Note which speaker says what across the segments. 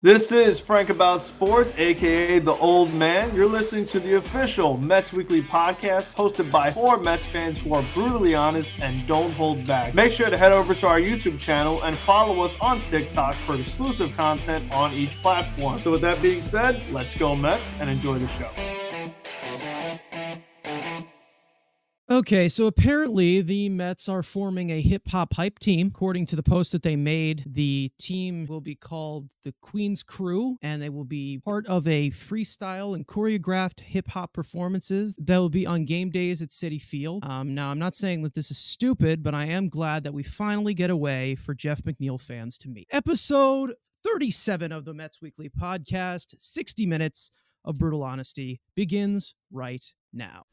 Speaker 1: This is Frank About Sports, aka The Old Man. You're listening to the official Mets Weekly podcast hosted by four Mets fans who are brutally honest and don't hold back. Make sure to head over to our YouTube channel and follow us on TikTok for exclusive content on each platform. So, with that being said, let's go Mets and enjoy the show.
Speaker 2: Okay, so apparently the Mets are forming a hip hop hype team. According to the post that they made, the team will be called the Queen's Crew and they will be part of a freestyle and choreographed hip hop performances that will be on game days at Citi Field. Um, now, I'm not saying that this is stupid, but I am glad that we finally get a way for Jeff McNeil fans to meet. Episode 37 of the Mets Weekly podcast, 60 minutes of brutal honesty, begins right now.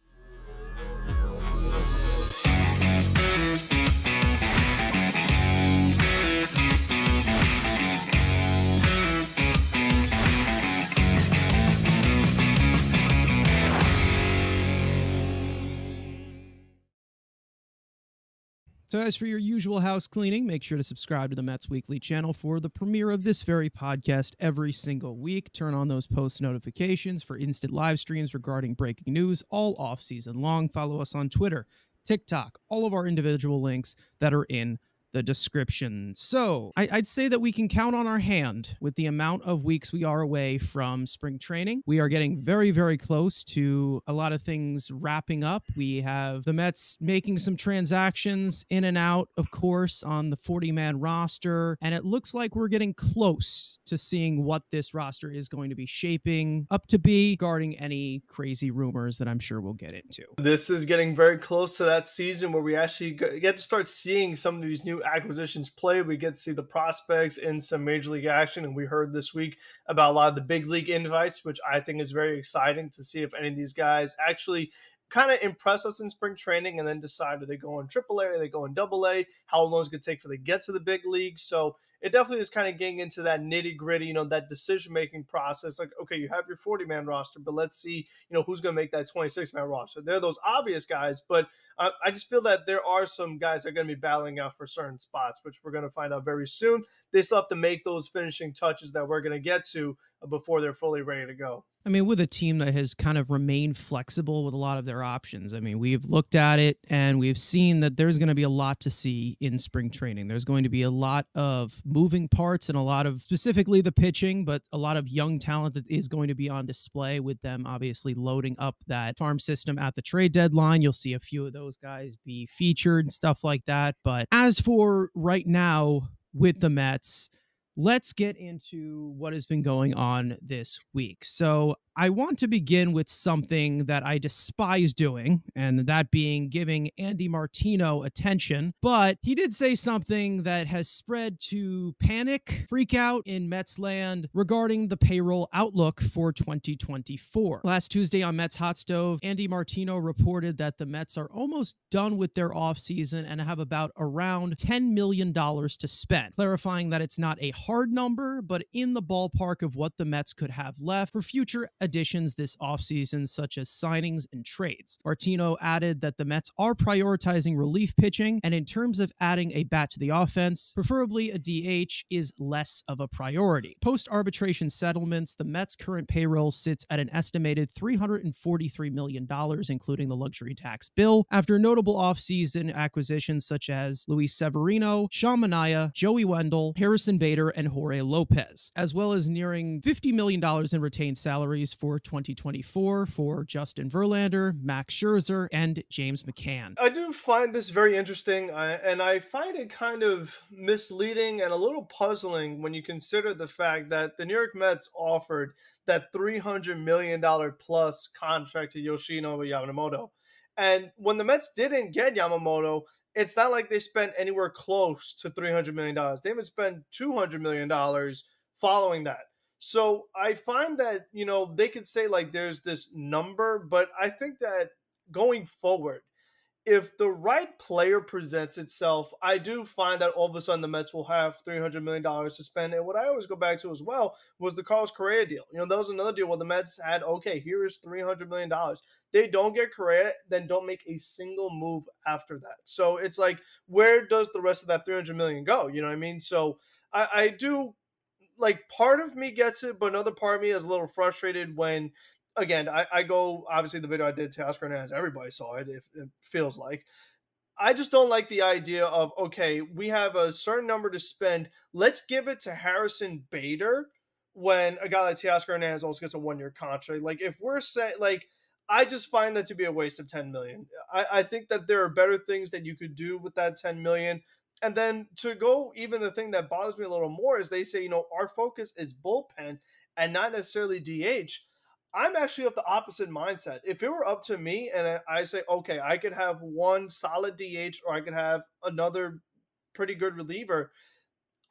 Speaker 2: So, as for your usual house cleaning, make sure to subscribe to the Mets Weekly channel for the premiere of this very podcast every single week. Turn on those post notifications for instant live streams regarding breaking news all off season long. Follow us on Twitter, TikTok, all of our individual links that are in the description. So I, would say that we can count on our hand with the amount of weeks we are away from spring training. We are getting very, very close to a lot of things wrapping up. We have the Mets making some transactions in and out, of course, on the 40 man roster. And it looks like we're getting close to seeing what this roster is going to be shaping up to be regarding any crazy rumors that I'm sure we'll get into.
Speaker 1: This is getting very close to that season where we actually get to start seeing some of these new acquisitions play. We get to see the prospects in some major league action. And we heard this week about a lot of the big league invites, which I think is very exciting to see if any of these guys actually kind of impress us in spring training and then decide do they go in AAA, they go in AA, how long it's going to take for they get to the big league. So it definitely is kind of getting into that nitty gritty, you know, that decision making process. Like, okay, you have your 40 man roster, but let's see, you know, who's going to make that 26 man roster. They're those obvious guys, but uh, I just feel that there are some guys that are going to be battling out for certain spots, which we're going to find out very soon. They still have to make those finishing touches that we're going to get to before they're fully ready to go.
Speaker 2: I mean, with a team that has kind of remained flexible with a lot of their options. I mean, we've looked at it and we've seen that there's going to be a lot to see in spring training. There's going to be a lot of moving parts and a lot of specifically the pitching, but a lot of young talent that is going to be on display with them obviously loading up that farm system at the trade deadline. You'll see a few of those guys be featured and stuff like that. But as for right now with the Mets, let's get into what has been going on this week. So, I want to begin with something that I despise doing, and that being giving Andy Martino attention. But he did say something that has spread to panic, freak out in Mets land regarding the payroll outlook for 2024. Last Tuesday on Mets Hot Stove, Andy Martino reported that the Mets are almost done with their offseason and have about around $10 million to spend, clarifying that it's not a hard number, but in the ballpark of what the Mets could have left for future additions this offseason, such as signings and trades. Martino added that the Mets are prioritizing relief pitching, and in terms of adding a bat to the offense, preferably a DH is less of a priority. Post arbitration settlements, the Mets' current payroll sits at an estimated $343 million, including the luxury tax bill, after notable offseason acquisitions such as Luis Severino, Sean Manaea, Joey Wendle, Harrison Bader, and Jorge Lopez, as well as nearing $50 million in retained salaries for 2024 for Justin Verlander, Max Scherzer, and James McCann.
Speaker 1: I do find this very interesting, uh, and I find it kind of misleading and a little puzzling when you consider the fact that the New York Mets offered that $300 million plus contract to Yoshinobu Yamamoto. And when the Mets didn't get Yamamoto, it's not like they spent anywhere close to $300 million. They haven't spent $200 million following that. So I find that, you know, they could say like there's this number, but I think that going forward, if the right player presents itself, I do find that all of a sudden the Mets will have $300 million to spend. And what I always go back to as well was the Carlos Correa deal. You know, that was another deal where the Mets had, okay, here is $300 million. They don't get Correa, then don't make a single move after that. So it's like, where does the rest of that 300 million go? You know what I mean? So I, I do like part of me gets it, but another part of me is a little frustrated when again, I, I go obviously the video I did Teoscar Hernandez, everybody saw it, if it feels like. I just don't like the idea of okay, we have a certain number to spend. Let's give it to Harrison Bader when a guy like Teoscar Hernandez also gets a one year contract. Like if we're saying like I just find that to be a waste of 10 million. I, I think that there are better things that you could do with that 10 million. And then to go, even the thing that bothers me a little more is they say, you know, our focus is bullpen and not necessarily DH. I'm actually of the opposite mindset. If it were up to me and I say, okay, I could have one solid DH or I could have another pretty good reliever,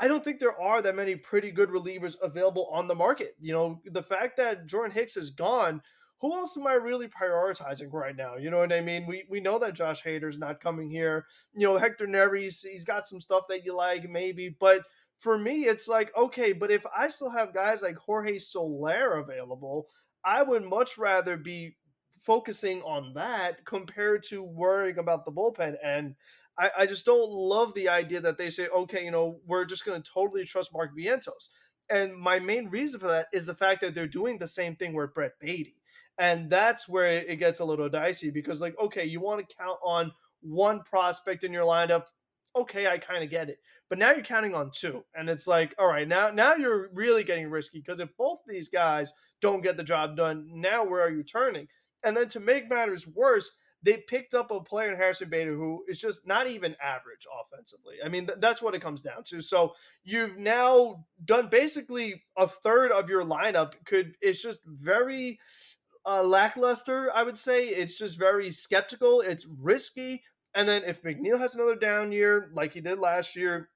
Speaker 1: I don't think there are that many pretty good relievers available on the market. You know, the fact that Jordan Hicks is gone, who else am I really prioritizing right now? You know what I mean? We we know that Josh Hader's not coming here. You know, Hector Neris, he's got some stuff that you like, maybe, but for me, it's like, okay, but if I still have guys like Jorge Soler available, I would much rather be focusing on that compared to worrying about the bullpen. And I, I just don't love the idea that they say, okay, you know, we're just going to totally trust Mark Vientos. And my main reason for that is the fact that they're doing the same thing with Brett Baty. And that's where it gets a little dicey because, like, okay, you want to count on one prospect in your lineup. Okay, I kind of get it. But now you're counting on two. And it's like, all right, now now you're really getting risky because if both these guys don't get the job done, now where are you turning? And then to make matters worse, they picked up a player in Harrison Bader who is just not even average offensively. I mean, th- that's what it comes down to. So you've now done basically a third of your lineup. Could it's just very uh, lackluster. I would say it's just very skeptical. It's risky. And then if McNeil has another down year like he did last year,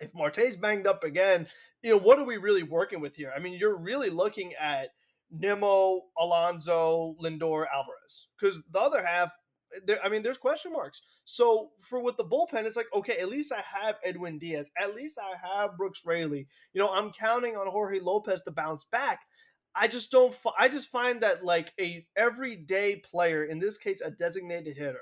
Speaker 1: if Marte's banged up again, you know what are we really working with here? I mean, you're really looking at Nimmo, Alonso, Lindor, Alvarez. Because the other half, there, I mean, there's question marks. So for with the bullpen, it's like, okay, at least I have Edwin Diaz. At least I have Brooks Raley. You know, I'm counting on Jorge Lopez to bounce back. I just don't. I just find that like a everyday player, in this case, a designated hitter,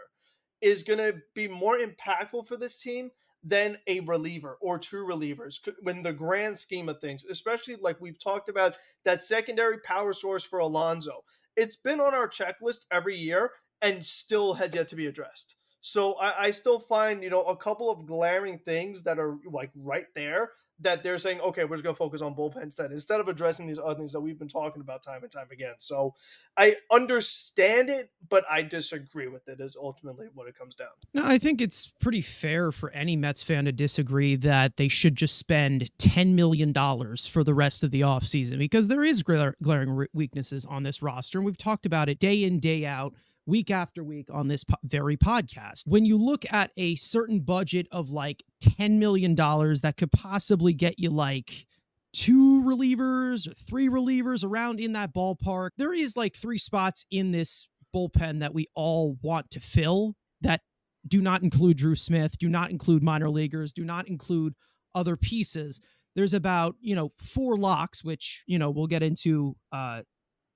Speaker 1: is going to be more impactful for this team than a reliever or two relievers when the grand scheme of things, especially like we've talked about that secondary power source for Alonso. It's been on our checklist every year and still has yet to be addressed. So I, I, still find, you know, a couple of glaring things that are like right there that they're saying, okay, we're just gonna focus on bullpen instead, instead of addressing these other things that we've been talking about time and time again. So I understand it, but I disagree with it is ultimately what it comes down.
Speaker 2: No, I think it's pretty fair for any Mets fan to disagree that they should just spend $10 million for the rest of the offseason because there is glaring weaknesses on this roster. And we've talked about it day in, day out week after week on this po- very podcast. When you look at a certain budget of like $10 million that could possibly get you like two relievers or three relievers around in that ballpark, there is like three spots in this bullpen that we all want to fill that do not include Drew Smith, do not include minor leaguers, do not include other pieces. There's about, you know, four locks, which, you know, we'll get into uh,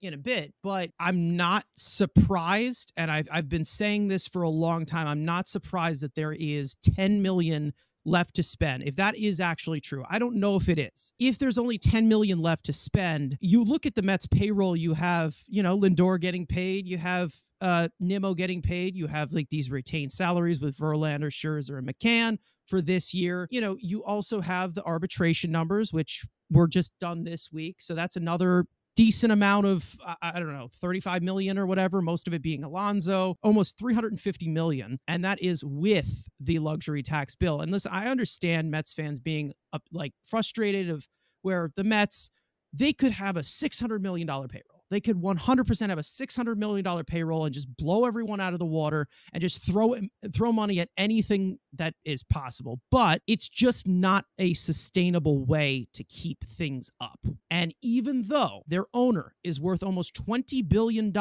Speaker 2: in a bit, but I'm not surprised. And I've, I've been saying this for a long time. I'm not surprised that there is 10 million left to spend. If that is actually true, I don't know if it is. If there's only 10 million left to spend, you look at the Mets payroll, you have, you know, Lindor getting paid, you have uh Nimmo getting paid, you have like these retained salaries with Verlander, Scherzer, and McCann for this year. You know, you also have the arbitration numbers, which were just done this week. So that's another decent amount of I don't know 35 million or whatever most of it being Alonso almost 350 million. And that is with the luxury tax bill. And listen I understand Mets fans being uh, like frustrated of where the Mets they could have a 600 million dollar payroll they could 100% have a $600 million payroll and just blow everyone out of the water and just throw throw money at anything that is possible. But it's just not a sustainable way to keep things up. And even though their owner is worth almost $20 billion,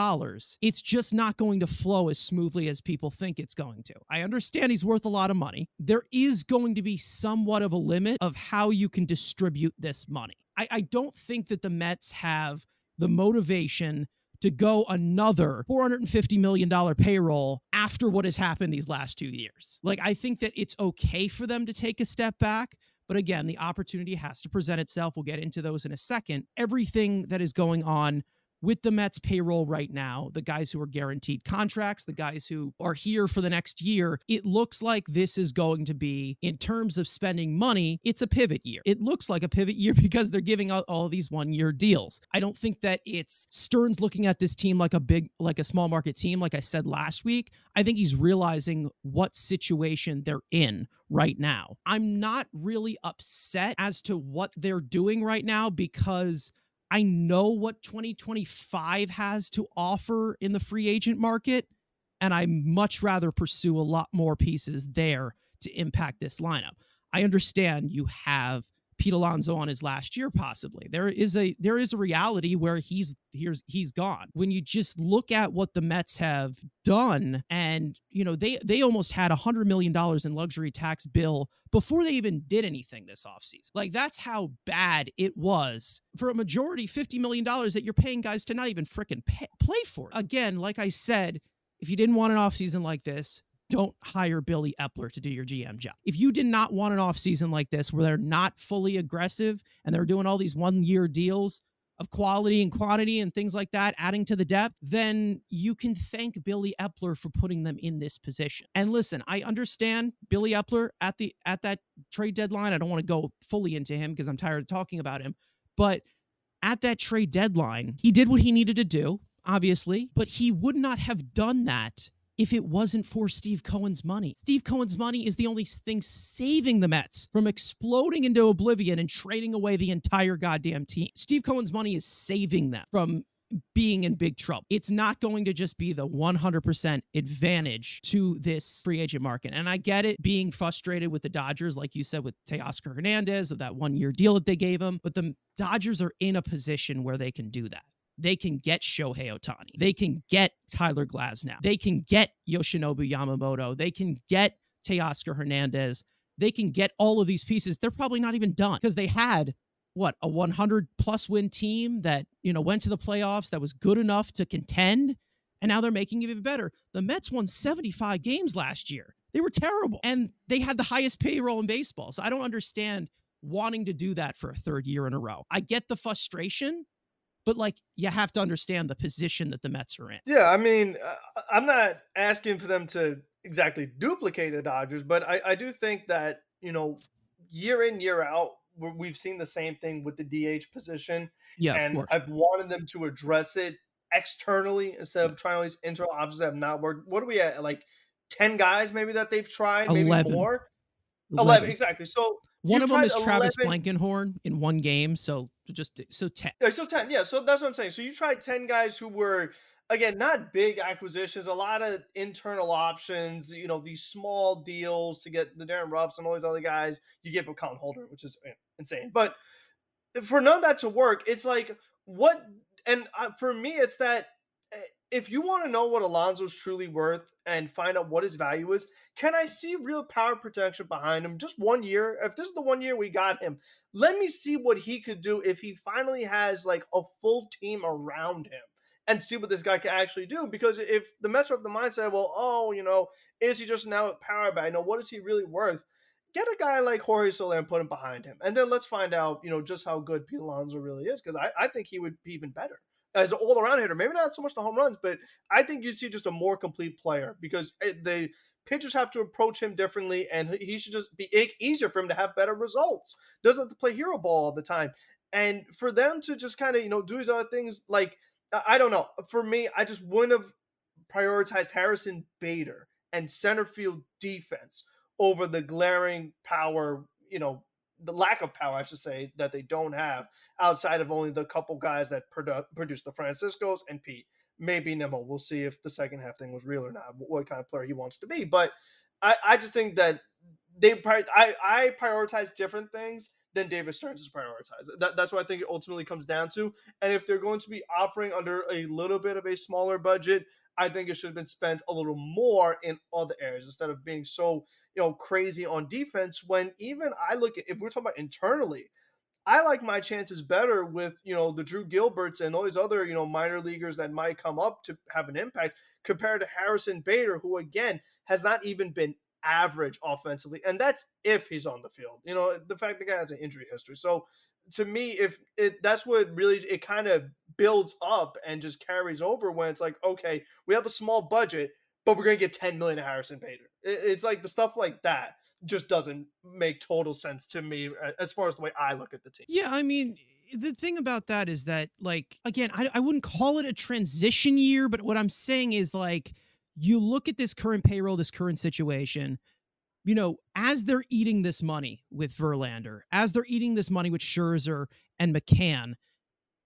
Speaker 2: it's just not going to flow as smoothly as people think it's going to. I understand he's worth a lot of money. There is going to be somewhat of a limit of how you can distribute this money. I, I don't think that the Mets have the motivation to go another $450 million payroll after what has happened these last two years. Like, I think that it's okay for them to take a step back, But again, the opportunity has to present itself. We'll get into those in a second. Everything that is going on with the Mets payroll right now, the guys who are guaranteed contracts, the guys who are here for the next year, it looks like this is going to be, in terms of spending money, it's a pivot year. It looks like a pivot year because they're giving out all these one year deals. I don't think that it's Stearns looking at this team like a big, like a small market team, like I said last week. I think he's realizing what situation they're in right now. I'm not really upset as to what they're doing right now because I know what 2025 has to offer in the free agent market, and I much rather pursue a lot more pieces there to impact this lineup. I understand you have Pete Alonso on his last year, possibly. There is a there is a reality where he's here's he's gone. When you just look at what the Mets have done, and you know, they they almost had a hundred million dollars in luxury tax bill before they even did anything this offseason. Like that's how bad it was for a majority, $50 million that you're paying guys to not even freaking play for. Again, like I said, if you didn't want an offseason like this, don't hire Billy Eppler to do your GM job. If you did not want an offseason like this where they're not fully aggressive and they're doing all these one year deals of quality and quantity and things like that, adding to the depth, then you can thank Billy Eppler for putting them in this position. And listen, I understand Billy Eppler at the at that trade deadline. I don't want to go fully into him because I'm tired of talking about him, but at that trade deadline, he did what he needed to do, obviously, but he would not have done that if it wasn't for Steve Cohen's money. Steve Cohen's money is the only thing saving the Mets from exploding into oblivion and trading away the entire goddamn team. Steve Cohen's money is saving them from being in big trouble. It's not going to just be the 100% advantage to this free agent market. And I get it being frustrated with the Dodgers, like you said, with Teoscar Hernandez of that one year deal that they gave him. But the Dodgers are in a position where they can do that. They can get Shohei Ohtani. They can get Tyler Glasnow. They can get Yoshinobu Yamamoto. They can get Teoscar Hernandez. They can get all of these pieces. They're probably not even done because they had what a 100 plus win team that you know went to the playoffs that was good enough to contend and now they're making it even better the mets won 75 games last year they were terrible and they had the highest payroll in baseball so i don't understand wanting to do that for a third year in a row i get the frustration but like you have to understand the position that the Mets are in.
Speaker 1: Yeah, I mean, uh, I'm not asking for them to exactly duplicate the Dodgers, but I, I do think that you know, year in year out, we've seen the same thing with the DH position.
Speaker 2: Yeah,
Speaker 1: and I've wanted them to address it externally instead of trying all these internal options that have not worked. What are we at? Like ten guys, maybe that they've tried, maybe 11. more. 11. 11 exactly. So
Speaker 2: one of them is 11... Travis Blankenhorn in one game. So just so 10.
Speaker 1: So 10. Yeah. So that's what I'm saying. So you tried 10 guys who were, again, not big acquisitions, a lot of internal options, you know, these small deals to get the Darin Rufs and all these other guys. You give a count holder, which is insane. But for none of that to work, it's like, what? And uh, for me, it's that if you want to know what Alonso's truly worth and find out what his value is, can I see real power protection behind him? Just one year. If this is the one year we got him, let me see what he could do if he finally has like a full team around him and see what this guy can actually do. Because if the Mets are of the mindset, well, oh, you know, is he just now power back? No, what is he really worth? Get a guy like Jorge Soler and put him behind him. And then let's find out, you know, just how good Pete Alonso really is. Because I, I think he would be even better as an all around hitter. Maybe not so much the home runs, but I think you see just a more complete player because eh, the pitchers have to approach him differently, and he should just be easier for him to have better results. Doesn't have to play hero ball all the time, and for them to just kind of you know do these other things like I don't know. For me, I just wouldn't have prioritized Harrison Bader and center field defense over the glaring power, you know, the lack of power, I should say, that they don't have outside of only the couple guys that produ- produce the Franciscos and Pete. Maybe Nimmo. We'll see if the second half thing was real or not, what kind of player he wants to be. But I, I just think that they I, I prioritize different things than David Stearns is prioritized. That, that's what I think it ultimately comes down to. And if they're going to be operating under a little bit of a smaller budget, I think it should have been spent a little more in other areas instead of being so you know crazy on defense. When even I look at if we're talking about internally, I like my chances better with you know the Drew Gilberts and all these other you know minor leaguers that might come up to have an impact compared to Harrison Bader, who again has not even been average offensively, and that's if he's on the field. You know, the fact the guy has an injury history. So to me, if it that's what really it kind of builds up and just carries over when it's like, okay, we have a small budget, but we're gonna get 10 million to Harrison Bader. It's like the stuff like that just doesn't make total sense to me uh, as far as the way I look at the team.
Speaker 2: Yeah, I mean, the thing about that is that, like, again, I, I wouldn't call it a transition year, but what I'm saying is, like, you look at this current payroll, this current situation, you know, as they're eating this money with Verlander, as they're eating this money with Scherzer and McCann,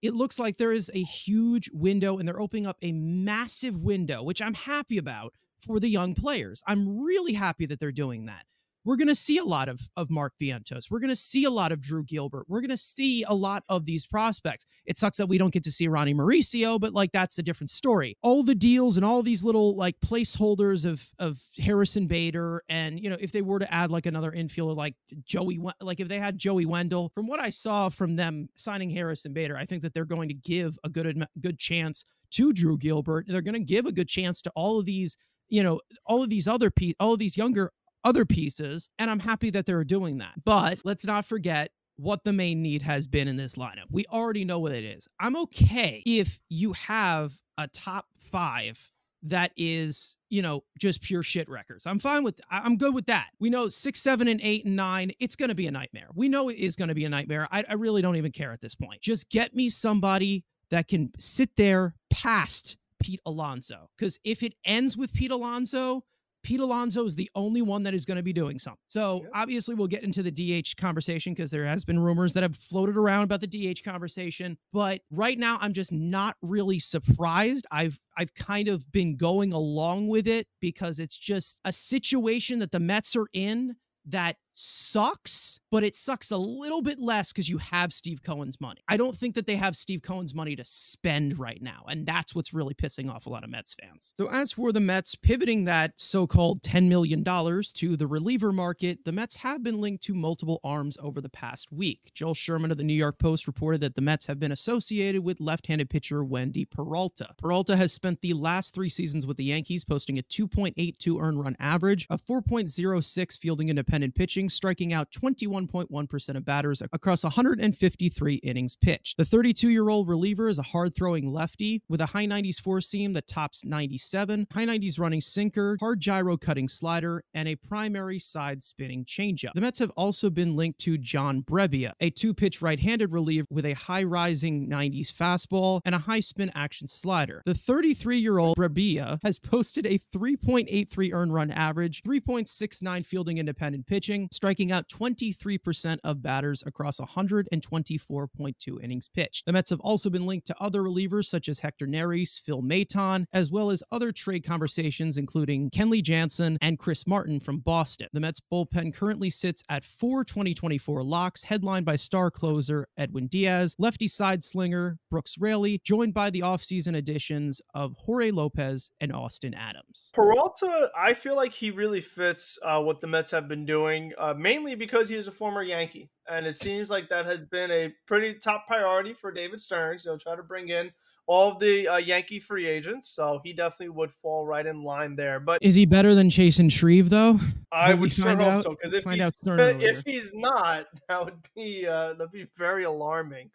Speaker 2: it looks like there is a huge window and they're opening up a massive window, which I'm happy about for the young players. I'm really happy that they're doing that we're going to see a lot of, of Mark Vientos. We're going to see a lot of Drew Gilbert. We're going to see a lot of these prospects. It sucks that we don't get to see Ronnie Mauricio, but like that's a different story. All the deals and all these little like placeholders of of Harrison Bader, and you know if they were to add like another infielder like Joey, like if they had Joey Wendle, from what I saw from them signing Harrison Bader, I think that they're going to give a good good chance to Drew Gilbert. They're going to give a good chance to all of these you know all of these other people all of these younger other pieces, and I'm happy that they're doing that. But let's not forget what the main need has been in this lineup. We already know what it is. I'm okay if you have a top five that is, you know, just pure shit records. I'm fine with I'm good with that. We know six, seven, and eight and nine, it's gonna be a nightmare. We know it is gonna be a nightmare. I, I really don't even care at this point. Just get me somebody that can sit there past Pete Alonso. Because if it ends with Pete Alonso, Pete Alonso is the only one that is going to be doing something. So yeah. obviously, we'll get into the DH conversation because there has been rumors that have floated around about the DH conversation. But right now, I'm just not really surprised. I've I've kind of been going along with it because it's just a situation that the Mets are in that sucks, but it sucks a little bit less because you have Steve Cohen's money. I don't think that they have Steve Cohen's money to spend right now. And that's what's really pissing off a lot of Mets fans. So, as for the Mets pivoting that so called $10 million to the reliever market, the Mets have been linked to multiple arms over the past week. Joel Sherman of the New York Post reported that the Mets have been associated with left handed pitcher Wandy Peralta. Peralta has spent the last three seasons with the Yankees, posting a 2.82 earned run average, a 4.06 fielding independent pitching striking out 21.1% of batters across 153 innings pitched. The 32 year old reliever is a hard throwing lefty with a high 90s four seam that tops 97, high 90s running sinker, hard gyro cutting slider, and a primary side spinning changeup. The Mets have also been linked to John Brebbia, a two pitch right handed reliever with a high rising 90s fastball and a high spin action slider. The 33 year old Brebbia has posted a 3.83 earned run average, 3.69 fielding independent pitching, striking out 23% of batters across 124.2 innings pitched. The Mets have also been linked to other relievers such as Hector Neris, Phil Maton, as well as other trade conversations, including Kenley Jansen and Chris Martin from Boston. The Mets bullpen currently sits at four 2024 locks, headlined by star closer Edwin Diaz, lefty side slinger Brooks Raley, joined by the offseason additions of Jorge Lopez and Austin Adams.
Speaker 1: Peralta, I feel like he really fits uh, what the Mets have been doing. Uh, mainly because he is a former Yankee, and it seems like that has been a pretty top priority for David Stearns. He'll try to bring in all of the uh, Yankee free agents, so he definitely would fall right in line there. But
Speaker 2: is he better than Chasen Shreve though?
Speaker 1: I would sure hope out? so because if he's if he's not, that would be uh, that'd be very alarming.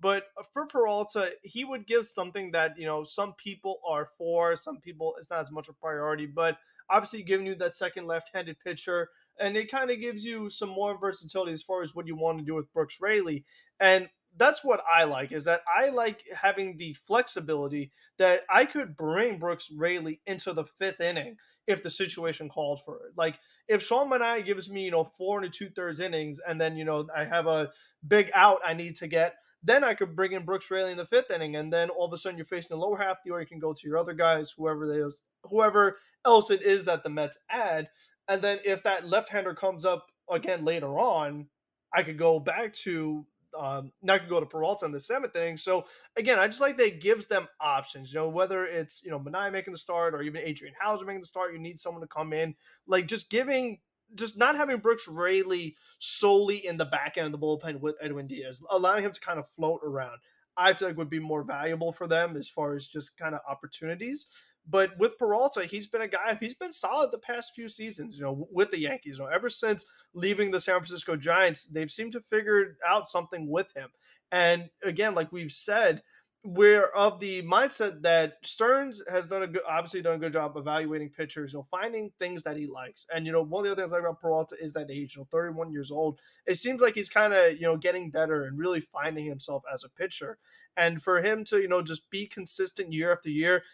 Speaker 1: But for Peralta, he would give something that you know some people are for, some people it's not as much a priority. But obviously, giving you that second left-handed pitcher and it kind of gives you some more versatility as far as what you want to do with Brooks Raley. And that's what I like is that I like having the flexibility that I could bring Brooks Raley into the fifth inning if the situation called for it. Like if Sean Manaea gives me, you know, four and two thirds innings, and then you know I have a big out I need to get, then I could bring in Brooks Raley in the fifth inning, and then all of a sudden you're facing the lower half order. You can go to your other guys, whoever they is, whoever else it is that the Mets add, and then if that left hander comes up again later on, I could go back to um, I could go to Peralta in the seventh inning. So again, I just like that gives them options. You know, whether it's you know Manaea making the start or even Adrian Houser making the start, you need someone to come in. Like just giving, just not having Brooks Raley solely in the back end of the bullpen with Edwin Diaz, allowing him to kind of float around. I feel like would be more valuable for them as far as just kind of opportunities. But with Peralta, he's been a guy, he's been solid the past few seasons, you know, with the Yankees. You know, ever since leaving the San Francisco Giants, they've seemed to figure out something with him. And again, like we've said, we're of the mindset that Stearns has done a good, obviously done a good job evaluating pitchers, you know, finding things that he likes. And you know, one of the other things I like about Peralta is that age, you know, 31 years old. It seems like he's kind of, you know, getting better and really finding himself as a pitcher. And for him to, you know, just be consistent year after year,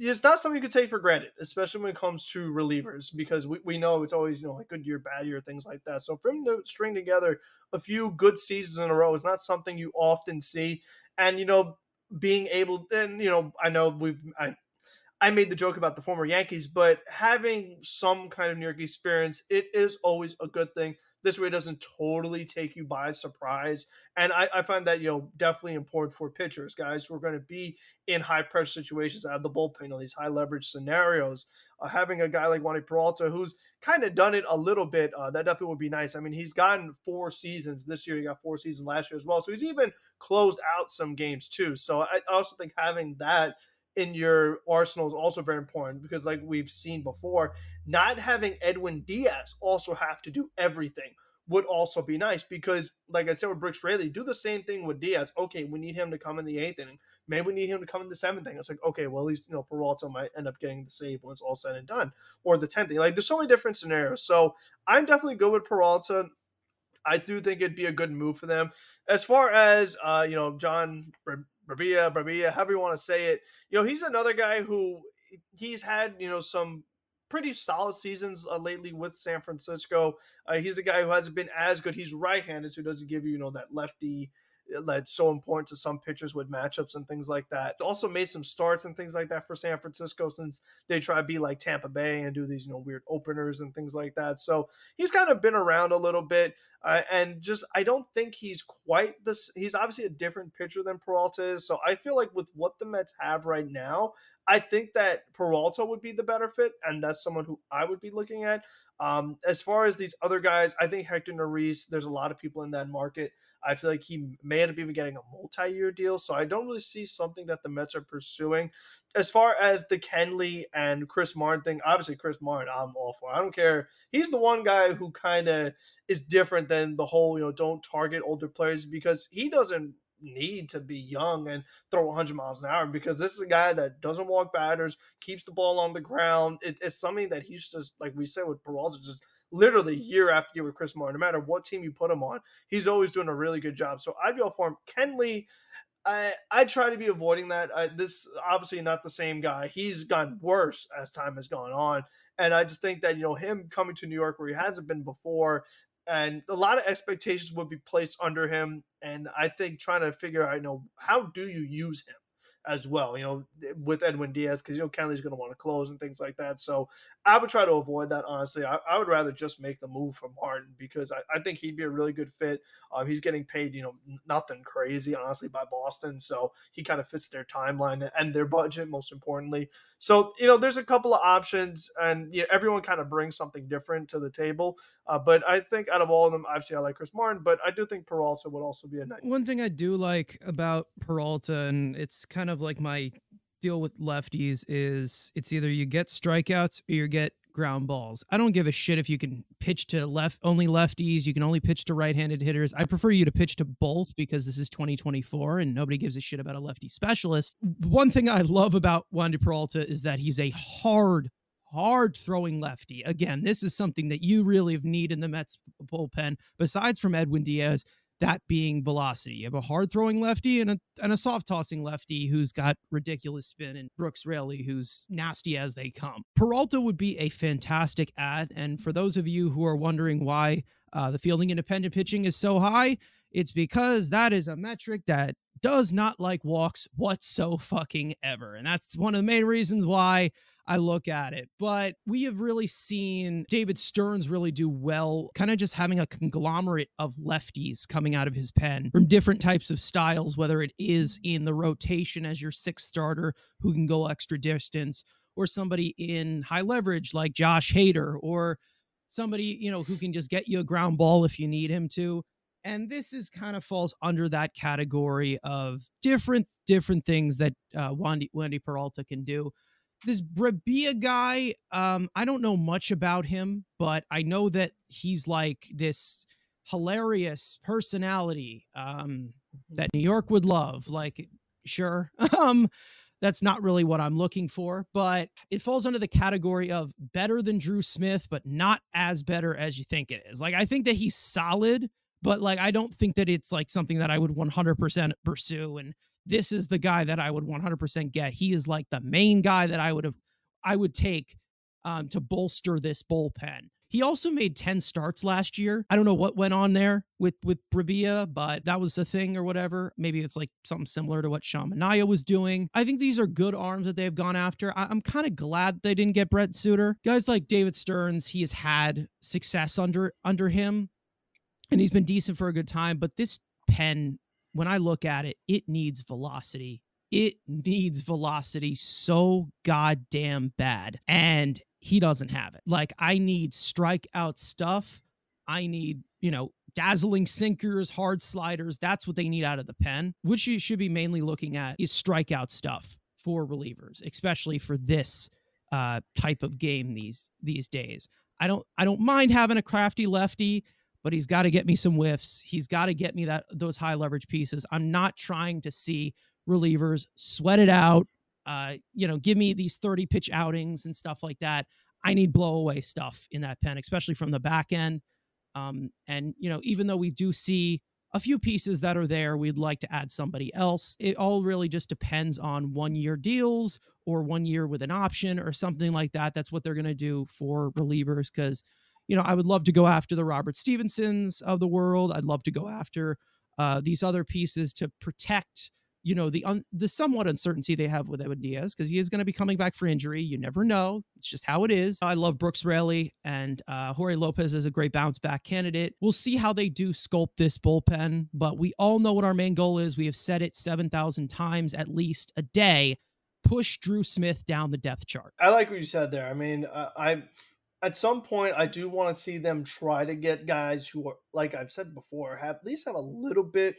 Speaker 1: it's not something you could take for granted, especially when it comes to relievers, because we, we know it's always, you know, like good year, bad year, things like that. So for him to string together a few good seasons in a row is not something you often see. And, you know, being able and you know i know we've I, I made the joke about the former Yankees, but having some kind of New York experience, it is always a good thing. This way, it doesn't totally take you by surprise. And I, I find that, you know, definitely important for pitchers, guys who are going to be in high pressure situations out of the bullpen, know, these high leverage scenarios. Uh, having a guy like Wandy Peralta who's kind of done it a little bit, uh, that definitely would be nice. I mean, he's gotten four seasons this year. He got four seasons last year as well. So he's even closed out some games too. So I also think having that in your arsenal is also very important because, like we've seen before, not having Edwin Diaz also have to do everything would also be nice because, like I said with Brooks Raley, do the same thing with Diaz. Okay, we need him to come in the eighth inning. Maybe we need him to come in the seventh inning. It's like, okay, well, at least, you know, Peralta might end up getting the save when it's all said and done, or the 10th inning. Like, there's so many different scenarios. So I'm definitely good with Peralta. I do think it'd be a good move for them. As far as, uh, you know, John Brebbia, Brebbia, however you want to say it. You know, he's another guy who he's had, you know, some pretty solid seasons uh, lately with San Francisco. Uh, he's a guy who hasn't been as good. He's right-handed, so doesn't give you, you know, that lefty that's so important to some pitchers with matchups and things like that. Also made some starts and things like that for San Francisco since they try to be like Tampa Bay and do these you know weird openers and things like that. So he's kind of been around a little bit, uh, and just I don't think he's quite this. He's obviously a different pitcher than Peralta is. So I feel like with what the Mets have right now, I think that Peralta would be the better fit, and that's someone who I would be looking at. Um, as far as these other guys, I think Hector Neris, there's a lot of people in that market I feel like he may end up even getting a multi-year deal. So I don't really see something that the Mets are pursuing. As far as the Kenley and Chris Martin thing, obviously Chris Martin, I'm all for. I don't care. He's the one guy who kind of is different than the whole, you know, don't target older players because he doesn't need to be young and throw 100 miles an hour because this is a guy that doesn't walk batters, keeps the ball on the ground. It, it's something that he's just, like we said with Peralta, just literally mm-hmm. year after year with Chris Martin. No matter what team you put him on, he's always doing a really good job. So I'd be all for him. Kenley, I I try to be avoiding that. I, this obviously not the same guy. He's gotten mm-hmm. worse as time has gone on, and I just think that you know him coming to New York where he hasn't been before, and a lot of expectations would be placed under him. And I think trying to figure out, you know, how do you use him? As well, you know, with Edwin Diaz, because, you know, Kenley's going to want to close and things like that. So I would try to avoid that, honestly. I, I would rather just make the move for Martin because I, I think he'd be a really good fit. Um, he's getting paid, you know, nothing crazy, honestly, by Boston. So he kind of fits their timeline and their budget, most importantly. So, you know, there's a couple of options, and you know, everyone kind of brings something different to the table. Uh, but I think out of all of them, obviously, I like Chris Martin, but I do think Peralta would also be a nice.
Speaker 2: One thing I do like about Peralta, and it's kind of like my deal with lefties, is it's either you get strikeouts or you get ground balls. I don't give a shit if you can pitch to left only lefties, you can only pitch to right-handed hitters. I prefer you to pitch to both because this is 2024 and nobody gives a shit about a lefty specialist. One thing I love about Wandy Peralta is that he's a hard hard throwing lefty. Again, this is something that you really need in the Mets bullpen besides from Edwin Diaz that being velocity. You have a hard throwing lefty and a, and a soft tossing lefty who's got ridiculous spin, and Brooks Raley, who's nasty as they come. Peralta would be a fantastic ad. And for those of you who are wondering why uh, the fielding independent pitching is so high, it's because that is a metric that does not like walks whatso fucking ever. And that's one of the main reasons why I look at it. But we have really seen David Stearns really do well, kind of just having a conglomerate of lefties coming out of his pen from different types of styles, whether it is in the rotation as your sixth starter who can go extra distance, or somebody in high leverage like Josh Hader, or somebody, you know, who can just get you a ground ball if you need him to and this is kind of falls under that category of different different things that uh, Wandy, Wandy Peralta can do. This Brebbia guy, um, I don't know much about him, but I know that he's like this hilarious personality um, mm-hmm. that New York would love. Like, sure. um, that's not really what I'm looking for, but it falls under the category of better than Drew Smith, but not as better as you think it is. Like, I think that he's solid, but like, I don't think that it's like something that I would 100% pursue. And this is the guy that I would 100% get. He is like the main guy that I would have, I would take um, to bolster this bullpen. He also made 10 starts last year. I don't know what went on there with with Brebbia, but that was the thing or whatever. Maybe it's like something similar to what Sean Manaea was doing. I think these are good arms that they've gone after. I- am kind of glad they didn't get Brent Suter. Guys like David Stearns, he has had success under under him, and he's been decent for a good time. But this pen, when I look at it, it needs velocity it needs velocity so goddamn bad. And he doesn't have it. Like I need strikeout stuff. I need, you know, dazzling sinkers, hard sliders. That's what they need out of the pen. Which you should be mainly looking at is strikeout stuff for relievers, especially for this uh, type of game these these days. I don't I don't mind having a crafty lefty, but he's got to get me some whiffs. He's got to get me that those high leverage pieces. I'm not trying to see relievers sweat it out uh, you know, give me these 30 pitch outings and stuff like that. I need blow away stuff in that pen, especially from the back end. Um, and, you know, even though we do see a few pieces that are there, we'd like to add somebody else. It all really just depends on one year deals or one year with an option or something like that. That's what they're going to do for relievers because, you know, I would love to go after the Robert Stephensons of the world. I'd love to go after uh, these other pieces to protect you know the un, the somewhat uncertainty they have with Edwin Diaz because he is going to be coming back for injury. You never know; it's just how it is. I love Brooks Raley and uh, Jorge Lopez is a great bounce back candidate. We'll see how they do sculpt this bullpen, but we all know what our main goal is. We have said it seven thousand times at least a day. Push Drew Smith down the depth chart.
Speaker 1: I like what you said there. I mean, uh, I at some point I do want to see them try to get guys who are like I've said before, have at least have a little bit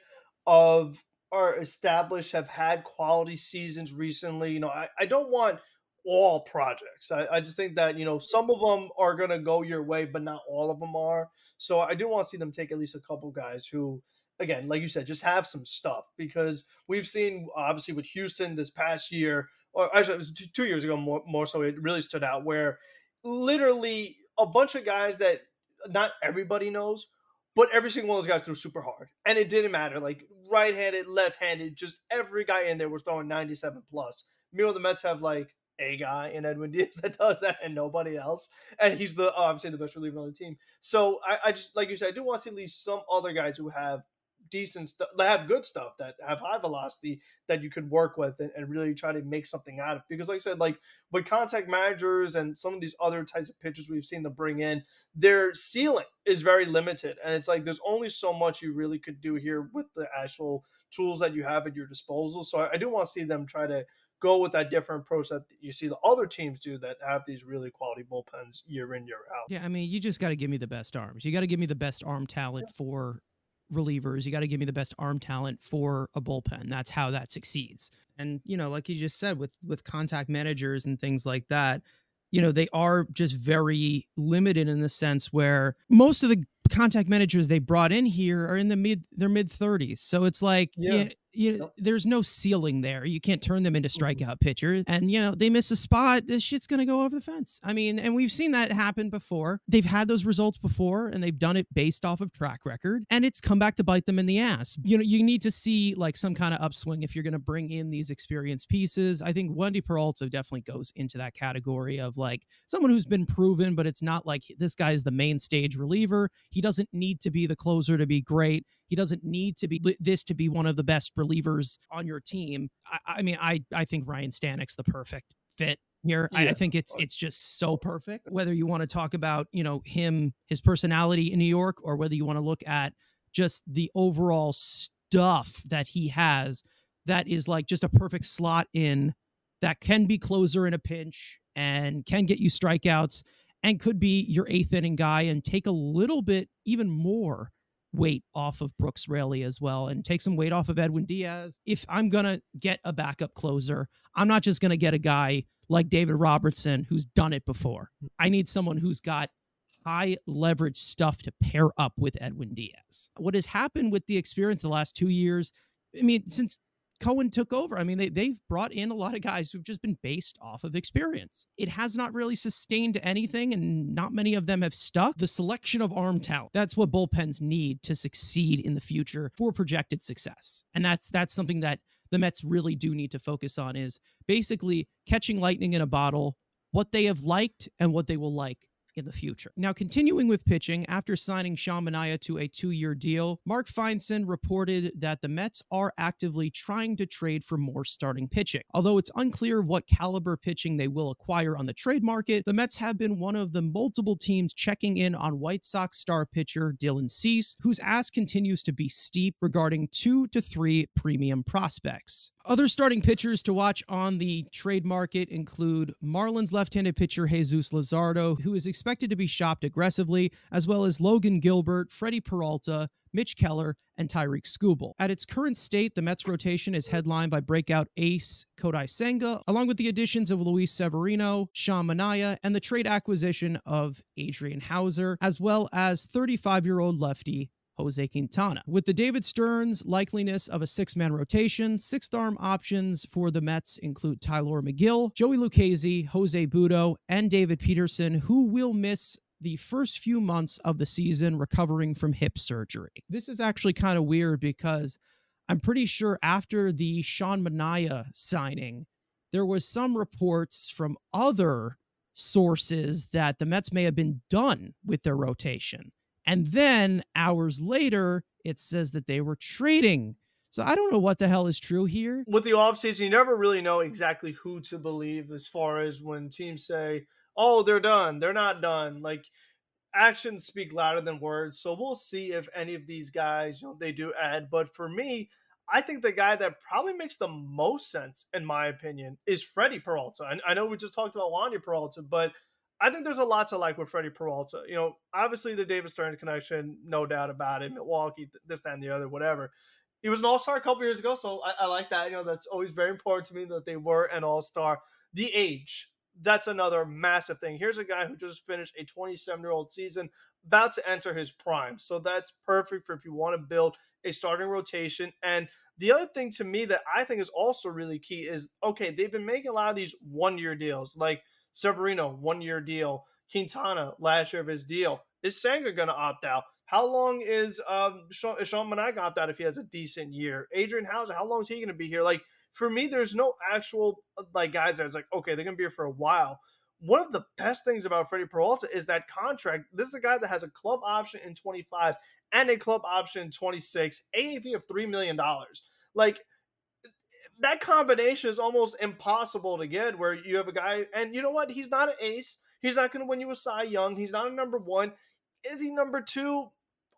Speaker 1: of are established, have had quality seasons recently. You know, I, I don't want all projects. I, I just think that, you know, some of them are going to go your way, but not all of them are. So I do want to see them take at least a couple guys who, again, like you said, just have some stuff because we've seen, obviously, with Houston this past year, or actually, it was two years ago more, more so, it really stood out where literally a bunch of guys that not everybody knows but every single one of those guys threw super hard, and it didn't matter. Like right-handed, left-handed, just every guy in there was throwing 97 plus. Meanwhile, the Mets have like a guy in Edwin Diaz that does that, and nobody else, and he's the obviously the best reliever on the team. So I, I just like you said, I do want to see at least some other guys who have decent stuff that have good stuff that have high velocity that you could work with and, and, really try to make something out of because like i said like with contact managers and some of these other types of pitchers we've seen them bring in their ceiling is very limited and it's like there's only so much you really could do here with the actual tools that you have at your disposal so i, I do want to see them try to go with that different approach that you see the other teams do that have these really quality bullpens year in year out.
Speaker 2: Yeah, I mean, you just got to give me the best arms. You got to give me the best arm talent yeah. for relievers. You got to give me the best arm talent for a bullpen. That's how that succeeds. And you know, like you just said, with with contact managers and things like that, you know, they are just very limited in the sense where most of the contact managers they brought in here are in the mid their mid 30s. So it's like yeah you know, there's no ceiling there. You can't turn them into strikeout pitchers. And, you know, they miss a spot, this shit's going to go over the fence. I mean, and we've seen that happen before. They've had those results before and they've done it based off of track record and it's come back to bite them in the ass. You know, you need to see like some kind of upswing if you're going to bring in these experienced pieces. I think Wandy Peralta definitely goes into that category of like someone who's been proven, but it's not like this guy is the main stage reliever. He doesn't need to be the closer to be great. He doesn't need to be this to be one of the best relievers on your team. I, I mean, I I think Ryne Stanek's the perfect fit here. Yeah. I, I, think it's it's just so perfect. Whether you want to talk about you know him, his personality in New York, or whether you want to look at just the overall stuff that he has, that is like just a perfect slot in that can be closer in a pinch and can get you strikeouts and could be your eighth inning guy and take a little bit even more weight off of Brooks Raley as well and take some weight off of Edwin Diaz. If I'm going to get a backup closer, I'm not just going to get a guy like David Robertson, who's done it before. I need someone who's got high leverage stuff to pair up with Edwin Diaz. What has happened with the experience the last two years? I mean, since Cohen took over. I mean, they, they've brought in a lot of guys who've just been based off of experience. It has not really sustained anything, and not many of them have stuck. The selection of arm talent, that's what bullpens need to succeed in the future for projected success. And that's that's something that the Mets really do need to focus on is basically catching lightning in a bottle, what they have liked and what they will like in the future. Now, continuing with pitching, after signing Sean Manaea to a two year deal, Mark Feinsand reported that the Mets are actively trying to trade for more starting pitching. Although it's unclear what caliber pitching they will acquire on the trade market, the Mets have been one of the multiple teams checking in on White Sox star pitcher Dylan Cease, whose ask continues to be steep regarding two to three premium prospects. Other starting pitchers to watch on the trade market include Marlins left handed pitcher Jesus Luzardo, who is to be shopped aggressively, as well as Logan Gilbert, Freddie Peralta, Mitch Keller, and Tarik Skubal. At its current state, the Mets rotation is headlined by breakout ace Kodai Senga, along with the additions of Luis Severino, Sean Manaea, and the trade acquisition of Adrian Houser, as well as 35 year old lefty Jose Quintana. With the David Stearns likeliness of a six man rotation, sixth arm options for the Mets include Tylor Megill, Joey Lucchesi, Jose Butto, and David Peterson, who will miss the first few months of the season recovering from hip surgery. This is actually kind of weird because I'm pretty sure after the Sean Manaea signing, there was some reports from other sources that the Mets may have been done with their rotation. And then hours later, it says that they were trading. So I don't know what the hell is true here.
Speaker 1: With the offseason, you never really know exactly who to believe as far as when teams say, oh, they're done. They're not done. Like actions speak louder than words. So we'll see if any of these guys, you know, they do add. But for me, I think the guy that probably makes the most sense, in my opinion, is Freddie Peralta. And I know we just talked about Wandy Peralta, but I think there's a lot to like with Freddie Peralta. You know, obviously the David Stearns connection, no doubt about it. Milwaukee, this, that, and the other, whatever. He was an all star a couple years ago, so I, I, like that. You know, that's always very important to me that they were an all star. The age, that's another massive thing. Here's a guy who just finished a 27 year old season, about to enter his prime. So that's perfect for if you want to build a starting rotation. And the other thing to me that I think is also really key is okay, they've been making a lot of these one year deals. Like, Severino, one year deal. Quintana, last year of his deal. Is Senga going to opt out? How long is um, Sean, is Sean Manaea opt out if he has a decent year? Adrian Houser, how long is he going to be here? Like for me, there's no actual like guys that's like okay, they're to be here for a while. One of the best things about Freddie Peralta is that contract. This is a guy that has a club option in 25 and a club option in 26, AAV of three million dollars. Like that combination is almost impossible to get where you have a guy and you know what? He's not an ace. He's not going to win you a cy young. He's not a number one. Is he number two?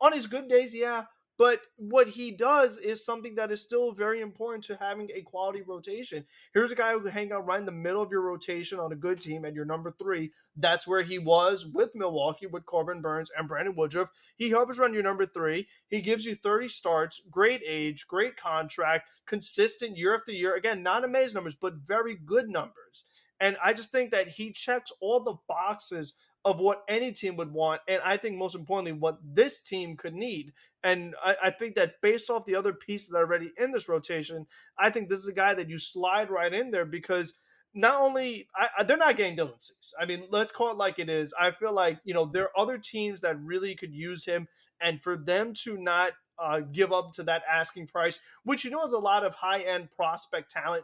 Speaker 1: On his good days yeah but what he does is something that is still very important to having a quality rotation. Here's a guy who can hang out right in the middle of your rotation on a good team and you're number three. That's where he was with Milwaukee with Corbin Burnes and Brandon Woodruff. He hovers around your number three. He gives you 30 starts, great age, great contract, consistent year after year. Again, not amazing numbers, but very good numbers. And I just think that he checks all the boxes of what any team would want, and I think most importantly, what this team could need. And I, I, think that based off the other pieces that are already in this rotation, I think this is a guy that you slide right in there because not only I, they're not getting Dylan Cease. I mean, let's call it like it is. I feel like you know there are other teams that really could use him, and for them to not uh, give up to that asking price, which you know is a lot of high end prospect talent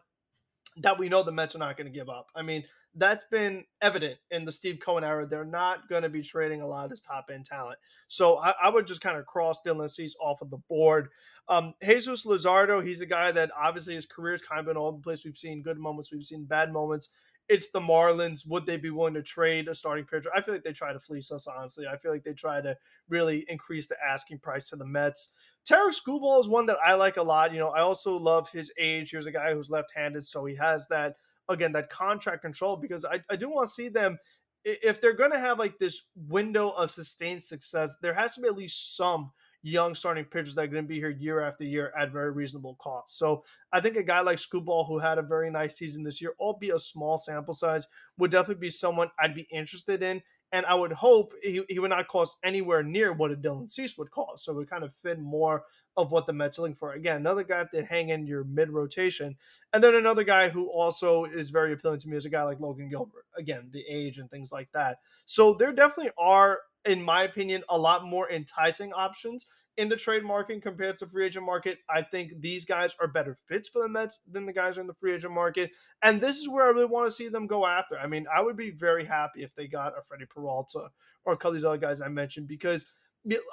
Speaker 1: that we know the Mets are not going to give up. I mean, that's been evident in the Steve Cohen era. They're not going to be trading a lot of this top end talent. So I, I would just kind of cross Dylan Cease off of the board. Um, Jesus Luzardo, he's a guy that obviously his career has kind of been all the place. We've seen good moments, we've seen bad moments. It's the Marlins. Would they be willing to trade a starting pitcher? I feel like they try to fleece us, honestly. I feel like they try to really increase the asking price to the Mets. Tarik Skubal is one that I like a lot. You know, I also love his age. Here's a guy who's left handed, so he has that – again that contract control because I, I do want to see them if they're going to have like this window of sustained success there has to be at least some young starting pitchers that are going to be here year after year at very reasonable cost. So I think a guy like Skubal, who had a very nice season this year, albeit a small sample size, would definitely be someone I'd be interested in. And I would hope he, he would not cost anywhere near what a Dylan Cease would cost. So it would kind of fit more of what the Mets are looking for. Again, another guy to hang in your mid rotation. And then another guy who also is very appealing to me is a guy like Logan Gilbert. Again, the age and things like that. So there definitely are, in my opinion, a lot more enticing options in the trade market compared to free agent market. I think these guys are better fits for the Mets than the guys in the free agent market. And this is where I really want to see them go after. I mean, I would be very happy if they got a Freddie Peralta or a couple of these other guys I mentioned because,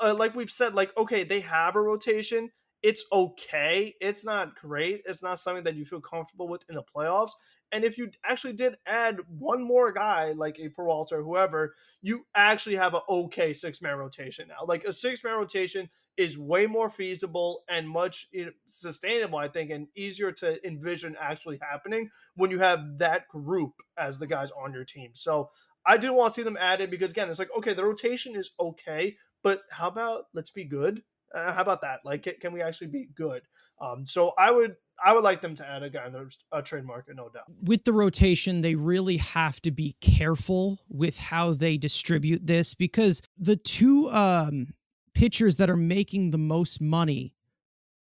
Speaker 1: uh, like we've said, like, okay, they have a rotation. It's okay. It's not great. It's not something that you feel comfortable with in the playoffs. And if you actually did add one more guy, like a Peralta or whoever, you actually have an okay six man rotation now. Like a six man rotation is way more feasible and much sustainable, I think, and easier to envision actually happening when you have that group as the guys on your team. So I do want to see them added because again, it's like okay, the rotation is okay, but how about let's be good? Uh, how about that? Like, can we actually be good? Um, so I would I would like them to add a guy in the uh, trade market, no doubt.
Speaker 2: With the rotation, they really have to be careful with how they distribute this because the two um, pitchers that are making the most money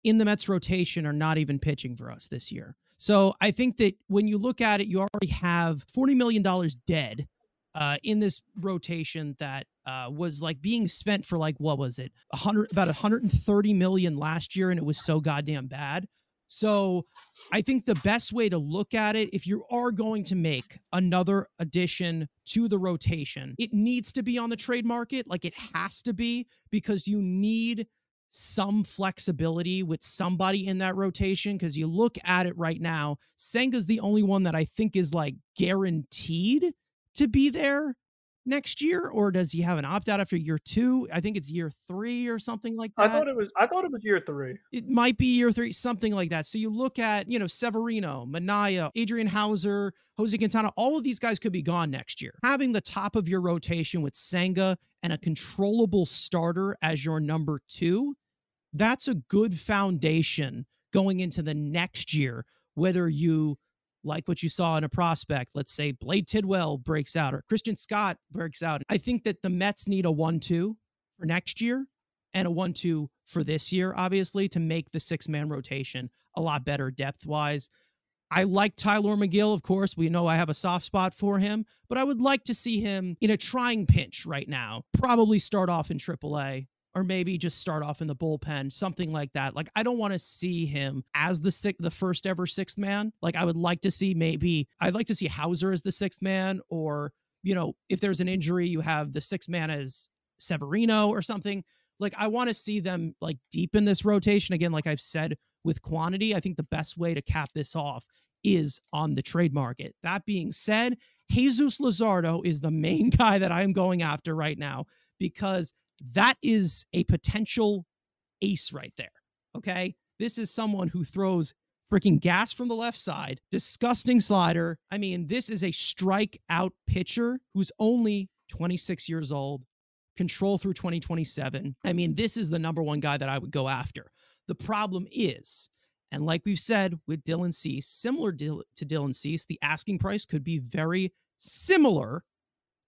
Speaker 2: in the Mets rotation are not even pitching for us this year. So I think that when you look at it, you already have $40 million dead uh, in this rotation that uh, was like being spent for like, what was it? 100, about 130 million last year. And it was so goddamn bad. So I think the best way to look at it, if you are going to make another addition to the rotation, it needs to be on the trade market. Like it has to be because you need some flexibility with somebody in that rotation. Because you look at it right now, Senga's the only one that I think is like guaranteed to be there next year, or does he have an opt out after year two? I think it's year three or something like that.
Speaker 1: I thought it was. I thought it was year three.
Speaker 2: It might be year three, something like that. So you look at you know Severino, Manaea, Adrian Houser, Jose Quintana. All of these guys could be gone next year. Having the top of your rotation with Senga and a controllable starter as your number two, that's a good foundation going into the next year. Whether you like what you saw in a prospect. Let's say Blade Tidwell breaks out or Christian Scott breaks out. I think that the Mets need a 1 2 for next year and a 1 2 for this year, obviously, to make the six man rotation a lot better depth wise. I like Tylor Megill, of course. We know I have a soft spot for him, but I would like to see him in a trying pinch right now. Probably start off in AAA or maybe just start off in the bullpen, something like that. Like I don't want to see him as the sixth, the first ever sixth man. Like I would like to see maybe I'd like to see Houser as the sixth man, or you know, if there's an injury, you have the sixth man as Severino or something. Like I want to see them like deep in this rotation again. Like I've said with quantity, I think the best way to cap this off is on the trade market. That being said, Jesus Luzardo is the main guy that I'm going after right now because that is a potential ace right there. Okay. This is someone who throws freaking gas from the left side, disgusting slider. I mean, this is a strikeout pitcher who's only 26 years old, control through 2027. I mean, this is the number one guy that I would go after. The problem is, and like we've said with Dylan Cease, similar to Dylan Cease, the asking price could be very similar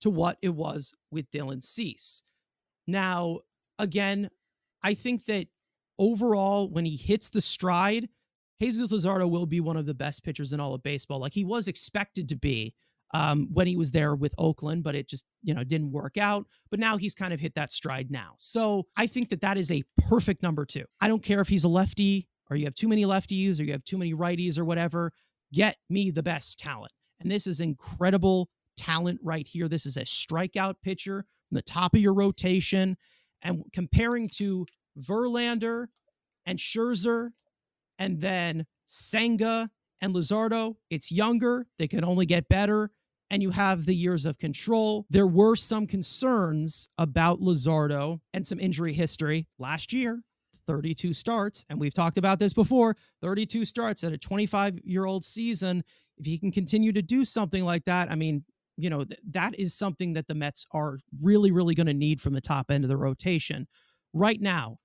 Speaker 2: to what it was with Dylan Cease. Now, again, I think that overall, when he hits the stride, Jesus Luzardo will be one of the best pitchers in all of baseball. Like he was expected to be um, when he was there with Oakland, but it just you know didn't work out. But now he's kind of hit that stride now. So I think that that is a perfect number two. I don't care if he's a lefty or you have too many lefties or you have too many righties or whatever. Get me the best talent, and this is incredible talent right here. This is a strikeout pitcher the top of your rotation and comparing to Verlander and Scherzer and then Senga and Luzardo, it's younger. They can only get better. And you have the years of control. There were some concerns about Luzardo and some injury history last year. 32 starts, and we've talked about this before 32 starts at a 25 year old season. If he can continue to do something like that, I mean, you know, th- that is something that the Mets are really, really going to need from the top end of the rotation. Right now,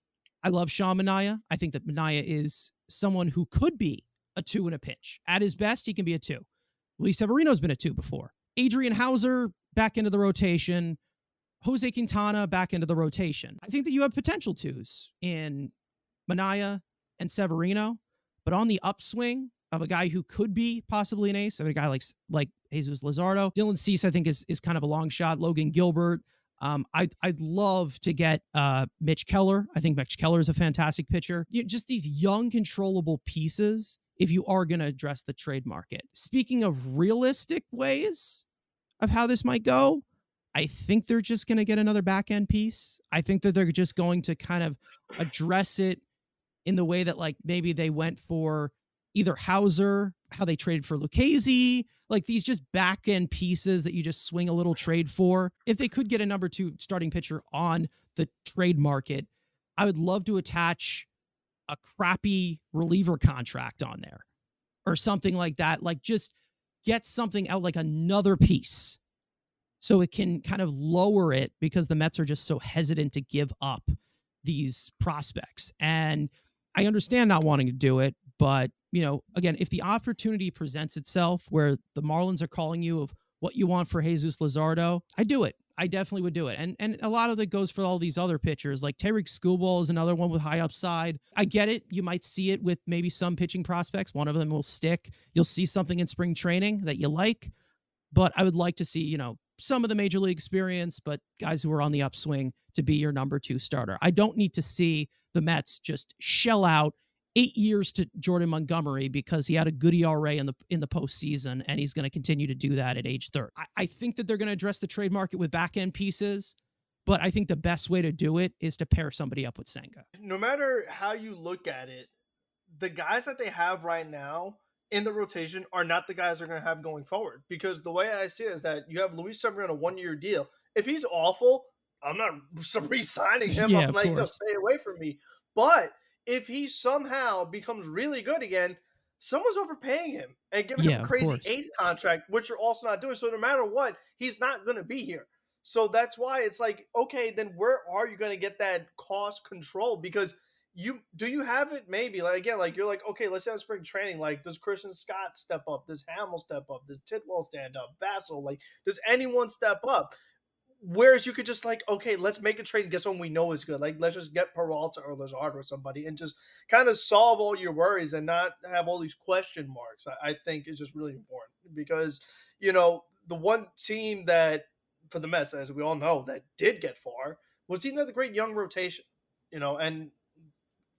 Speaker 2: I love Sean Manaea. I think that Manaea is someone who could be a two in a pinch. At his best, he can be a two. Luis Severino's been a two before. Adrian Houser back into the rotation. Jose Quintana back into the rotation. I think that you have potential twos in Manaea and Severino, but on the upswing of a guy who could be possibly an ace, I mean, a guy like like Jesus Luzardo, Dylan Cease, I think is is kind of a long shot. Logan Gilbert. Um, I'd I'd love to get uh, Mitch Keller. I think Mitch Keller is a fantastic pitcher. You just these young, controllable pieces. If you are going to address the trade market, speaking of realistic ways of how this might go, I think they're just going to get another back end piece. I think that they're just going to kind of address it in the way that like maybe they went for either Houser, how they traded for Lucchesi, like these just back end pieces that you just swing a little trade for. If they could get a number two starting pitcher on the trade market, I would love to attach a crappy reliever contract on there or something like that. Like just get something out like another piece so it can kind of lower it because the Mets are just so hesitant to give up these prospects. And I understand not wanting to do it, but you know, again, if the opportunity presents itself where the Marlins are calling you of what you want for Jesus Luzardo, I do it. I definitely would do it. And and a lot of it goes for all these other pitchers. Like Tarik Skubal is another one with high upside. I get it. You might see it with maybe some pitching prospects. One of them will stick. You'll see something in spring training that you like. But I would like to see, you know, some of the major league experience, but guys who are on the upswing to be your number two starter. I don't need to see the Mets just shell out eight years to Jordan Montgomery because he had a good ERA in the in the postseason, and he's going to continue to do that at age 30. I, I think that they're going to address the trade market with back end pieces, but I think the best way to do it is to pair somebody up with Senga.
Speaker 1: No matter how you look at it, the guys that they have right now in the rotation are not the guys they're going to have going forward. Because the way I see it is that you have Luis Severino on a one year deal. If he's awful, I'm not re-signing him. Yeah, I'm like, no, stay away from me. But if he somehow becomes really good again, someone's overpaying him and giving yeah, him a crazy ace contract, which you're also not doing. So no matter what, he's not going to be here. So that's why it's like, okay, then where are you going to get that cost control? Because you do you have it? Maybe. Like again like you're like okay let's have spring training like does Christian Scott step up? Does Hamel step up? Does Tidwell stand up? Vasil like does anyone step up whereas you could just like okay let's make a trade and get someone we know is good. Like let's just get Peralta or Lazard or somebody and just kind of solve all your worries and not have all these question marks I, I think is just really important because you know the one team that for the Mets as we all know that did get far was even the great young rotation you know and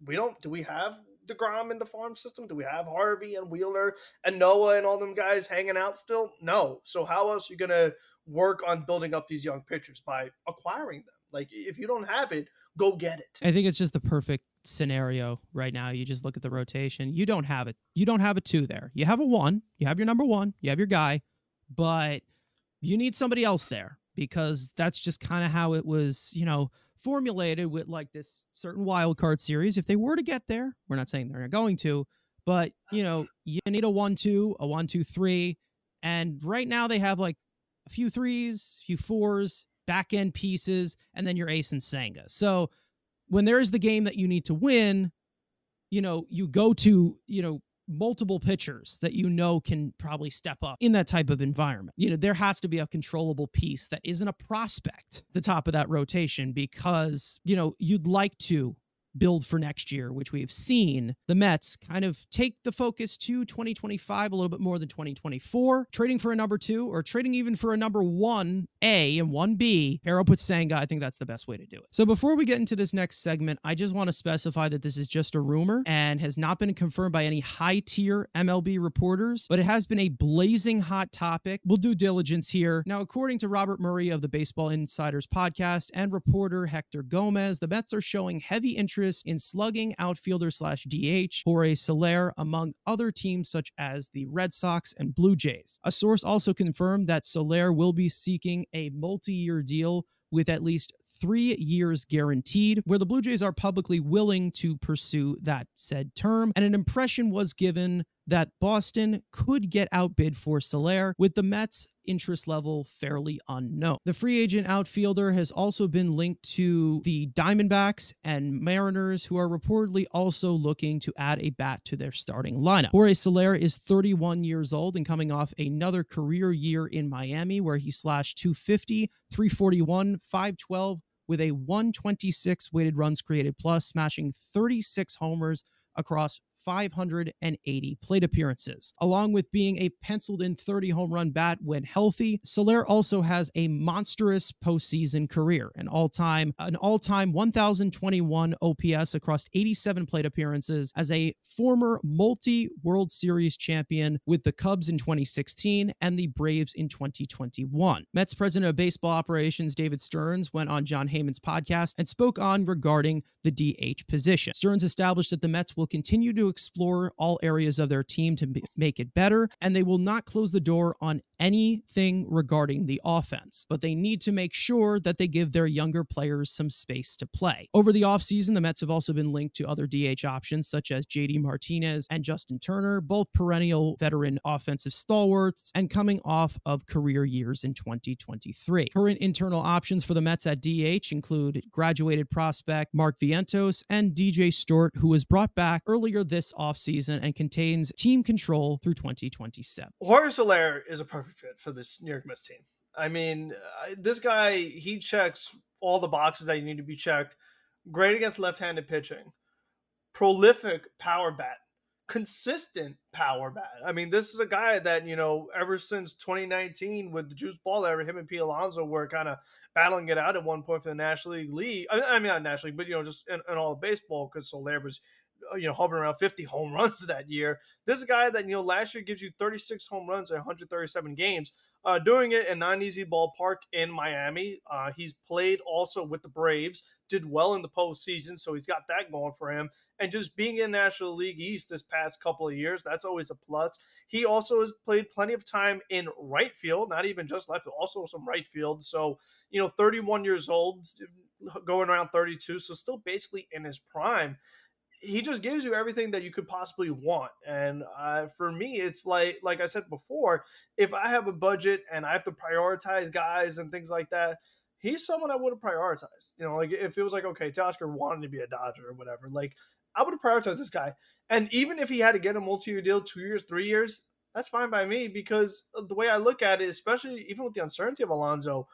Speaker 1: we don't do we have DeGrom in the farm system? Do we have Harvey and Wheeler and Noah and all them guys hanging out still? No. So how else are you gonna work on building up these young pitchers by acquiring them? Like if you don't have it, go get it.
Speaker 2: I think it's just the perfect scenario right now. You just look at the rotation. You don't have it. You don't have a two there. You have a one. You have your number one. You have your guy, but you need somebody else there because that's just kind of how it was. You know formulated with like this certain wild card series. If they were to get there, we're not saying they're not going to, but you know, you need a one two, a one two three, and right now they have like a few threes, a few fours, back end pieces, and then your ace and Senga. So when there is the game that you need to win, you know, you go to you know multiple pitchers that you know can probably step up in that type of environment. You know, there has to be a controllable piece that isn't a prospect, the top of that rotation, because, you know, you'd like to build for next year, which we've seen the Mets kind of take the focus to 2025 a little bit more than 2024. Trading for a number two or trading even for a number one A and one B, pair up with Senga, I think that's the best way to do it. So before we get into this next segment, I just want to specify that this is just a rumor and has not been confirmed by any high tier MLB reporters, but it has been a blazing hot topic. We'll do diligence here. Now, according to Robert Murray of the Baseball Insiders podcast and reporter Hector Gomez, the Mets are showing heavy interest interest in slugging outfielder slash DH Jorge Soler, among other teams such as the Red Sox and Blue Jays. A source also confirmed that Soler will be seeking a multi year deal with at least three years guaranteed, where the Blue Jays are publicly willing to pursue that said term. And an impression was given that Boston could get outbid for Soler, with the Mets interest level fairly unknown. The free agent outfielder has also been linked to the Diamondbacks and Mariners, who are reportedly also looking to add a bat to their starting lineup. Jorge Soler is 31 years old and coming off another career year in Miami where he slashed 250, 341, 512 with a 126 weighted runs created plus, smashing 36 homers across 580 plate appearances. Along with being a penciled in 30 home run bat when healthy, Soler also has a monstrous postseason career, an all-time an all-time 1021 OPS across 87 plate appearances as a former multi-World Series champion with the Cubs in 2016 and the Braves in 2021. Mets president of baseball operations David Stearns went on Jon Heyman's podcast and spoke on regarding the DH position. Stearns established that the Mets will continue to explore all areas of their team to make it better, and they will not close the door on anything regarding the offense, but they need to make sure that they give their younger players some space to play. Over the offseason, the Mets have also been linked to other DH options such as JD Martinez and Justin Turner, both perennial veteran offensive stalwarts and coming off of career years in 2023. Current internal options for the Mets at DH include graduated prospect Mark Vientos and DJ Stewart, who was brought back earlier this offseason and contains team control through 2027.
Speaker 1: Jorge Soler is a perfect fit for this New York Mets team. I mean, this guy, he checks all the boxes that you need to be checked. Great against left handed pitching, prolific power bat, consistent power bat. I mean, this is a guy that, you know, ever since 2019 with the Juice Ball era, him and P. Alonso were kind of battling it out at one point for the National League. I mean, not National League, but, you know, just in, in all of baseball because Soler was you know, hovering around 50 home runs that year. This guy that, you know, last year gives you 36 home runs in 137 games, uh, doing it in non easy ballpark in Miami. Uh, he's played also with the Braves, did well in the postseason, so he's got that going for him. And just being in National League East this past couple of years, that's always a plus. He also has played plenty of time in right field, not even just left, also some right field. So, you know, 31 years old, going around 32, so still basically in his prime he just gives you everything that you could possibly want. And uh, for me, it's like like I said before, if I have a budget and I have to prioritize guys and things like that, he's someone I would have prioritized. You know, like if it was like okay, Teoscar wanted to be a Dodger or whatever, like I would have prioritized this guy. And even if he had to get a multi-year deal, two years, three years, that's fine by me because the way I look at it, especially even with the uncertainty of Alonso,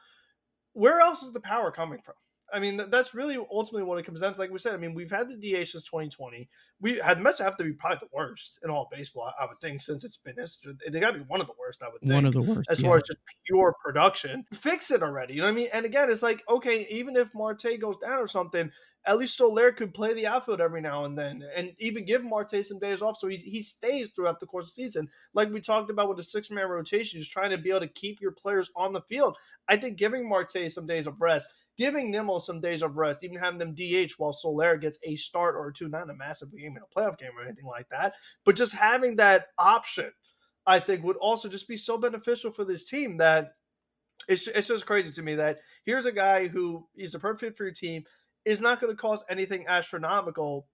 Speaker 1: where else is the power coming from? I mean, that's really ultimately what it comes down to. Like we said, I mean, we've had the DH since 2020. We had the Mets have to be probably the worst in all baseball, I would think, since it's been history. They got to be one of the worst, I would think.
Speaker 2: One of the worst.
Speaker 1: As yeah. far as just pure production. Fix it already. You know what I mean? And again, it's like, okay, even if Marte goes down or something, at least Soler could play the outfield every now and then and even give Marte some days off so he, he stays throughout the course of the season. Like we talked about with the six man rotation, just trying to be able to keep your players on the field. I think giving Marte some days of rest, giving Nimmo some days of rest, even having them DH while Soler gets a start or two, not in a massive game in a playoff game or anything like that, but just having that option, I think would also just be so beneficial for this team that it's, it's just crazy to me that here's a guy who is a perfect fit for your team is not going to cost anything astronomical.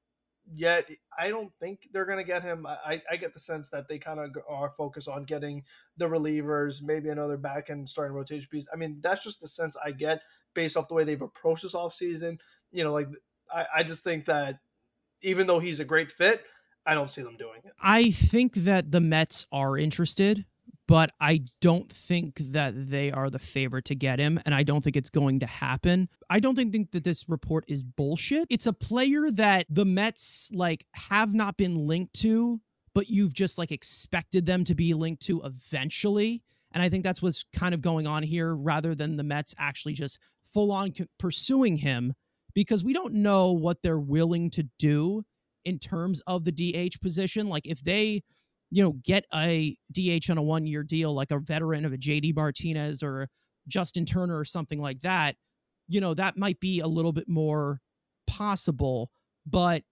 Speaker 1: Yet, I don't think they're going to get him. I, I get the sense that they kind of are focused on getting the relievers, maybe another back end starting rotation piece. I mean, that's just the sense I get based off the way they've approached this offseason. You know, like I, I just think that even though he's a great fit, I don't see them doing it.
Speaker 2: I think that the Mets are interested but I don't think that they are the favorite to get him, and I don't think it's going to happen. I don't think, that this report is bullshit. It's a player that the Mets like have not been linked to, but you've just like expected them to be linked to eventually. And I think that's what's kind of going on here rather than the Mets actually just full on pursuing him because we don't know what they're willing to do in terms of the DH position. Like if they you know, get a DH on a one year deal, like a veteran of a JD Martinez or Justin Turner or something like that, you know, that might be a little bit more possible. But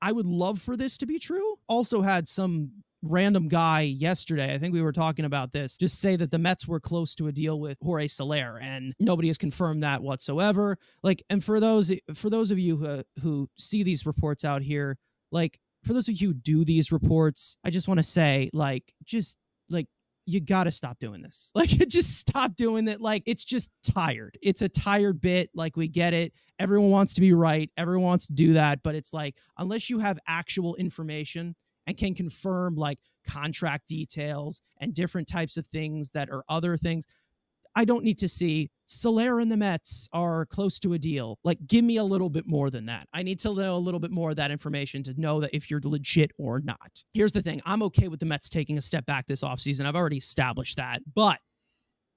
Speaker 2: I would love for this to be true. Also, had some random guy yesterday, I think we were talking about this, just say that the Mets were close to a deal with Jorge Soler, and nobody has confirmed that whatsoever. Like, and for those for those of you who, who see these reports out here, like for those of you who do these reports, I just want to say, like, just like you got to stop doing this. Like, just stop doing it. Like, it's just tired. It's a tired bit. Like, we get it. Everyone wants to be right. Everyone wants to do that. But it's like, unless you have actual information and can confirm like contract details and different types of things that are other things, I don't need to see Soler and the Mets are close to a deal. Like, give me a little bit more than that. I need to know a little bit more of that information to know that if you're legit or not. Here's the thing I'm okay with the Mets taking a step back this offseason. I've already established that. But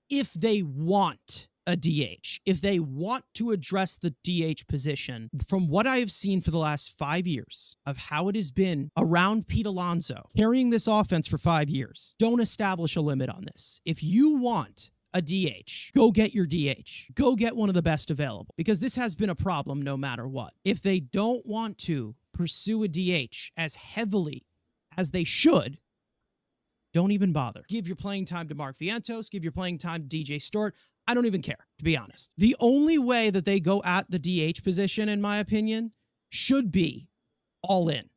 Speaker 2: if they want a DH, if they want to address the DH position, from what I have seen for the last five years of how it has been around Pete Alonso, carrying this offense for five years, don't establish a limit on this. If you want a DH. Go get your DH. Go get one of the best available because this has been a problem no matter what. If they don't want to pursue a DH as heavily as they should, don't even bother. Give your playing time to Mark Vientos, give your playing time to DJ Stewart. I don't even care, to be honest. The only way that they go at the DH position, in my opinion, should be all in.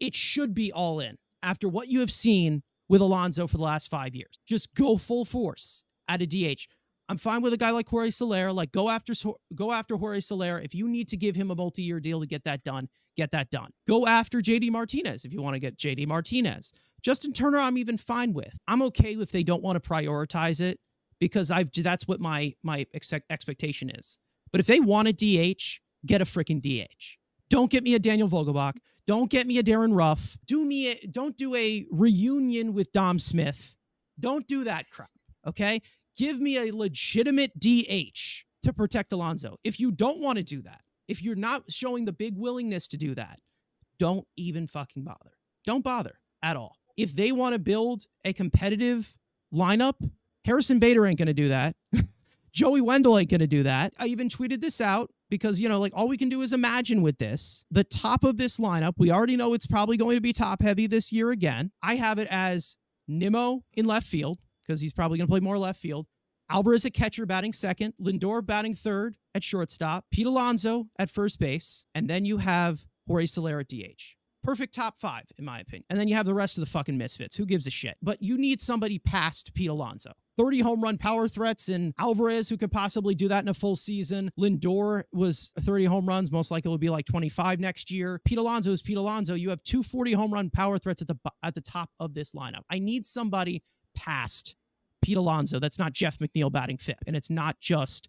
Speaker 2: It should be all in after what you have seen with Alonso for the last five years. Just go full force at a DH. I'm fine with a guy like Jorge Soler. Like go after go after Jorge Soler. If you need to give him a multi-year deal to get that done, get that done. Go after JD Martinez if you want to get JD Martinez. Justin Turner, I'm even fine with. I'm okay if they don't want to prioritize it because I've that's what my my ex- expectation is. But if they want a DH, get a freaking DH. Don't get me a Daniel Vogelbach. Don't get me a Darin Ruf. Do me a, don't do a reunion with Dom Smith. Don't do that crap. Okay. Give me a legitimate DH to protect Alonso. If you don't want to do that, if you're not showing the big willingness to do that, don't even fucking bother. Don't bother at all. If they want to build a competitive lineup, Harrison Bader ain't going to do that. Joey Wendle ain't going to do that. I even tweeted this out because, you know, like all we can do is imagine with this. The top of this lineup, we already know it's probably going to be top heavy this year again. I have it as Nimmo in left field because he's probably going to play more left field. Alvarez at catcher batting second, Lindor batting third at shortstop, Pete Alonso at first base, and then you have Jorge Soler at DH. Perfect top five, in my opinion. And then you have the rest of the fucking misfits. Who gives a shit? But you need somebody past Pete Alonso. 30 home run power threats and Alvarez, who could possibly do that in a full season. Lindor was 30 home runs. Most likely will be like 25 next year. Pete Alonso is Pete Alonso. You have 240 home run power threats at the at the top of this lineup. I need somebody past Pete Alonso. That's not Jeff McNeil batting fifth. And it's not just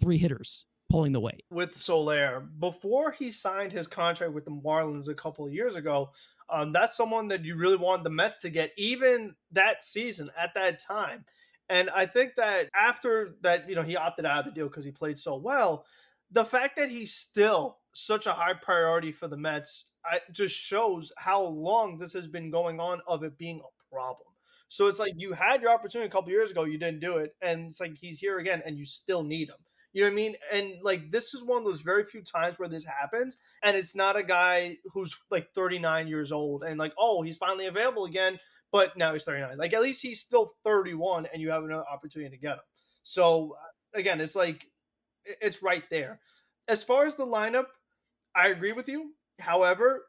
Speaker 2: three hitters pulling the weight.
Speaker 1: With Soler, before he signed his contract with the Marlins a couple of years ago, um, that's someone that you really wanted the Mets to get even that season at that time. And I think that after that, you know, he opted out of the deal because he played so well. The fact that he's still such a high priority for the Mets I, just shows how long this has been going on of it being a problem. So it's like you had your opportunity a couple years ago, you didn't do it, and it's like he's here again, and you still need him. You know what I mean? And like this is one of those very few times where this happens, and it's not a guy who's like 39 years old and like, oh, he's finally available again, but now he's 39. Like at least he's still 31, and you have another opportunity to get him. So uh, again, it's like it's right there. As far as the lineup, I agree with you. However,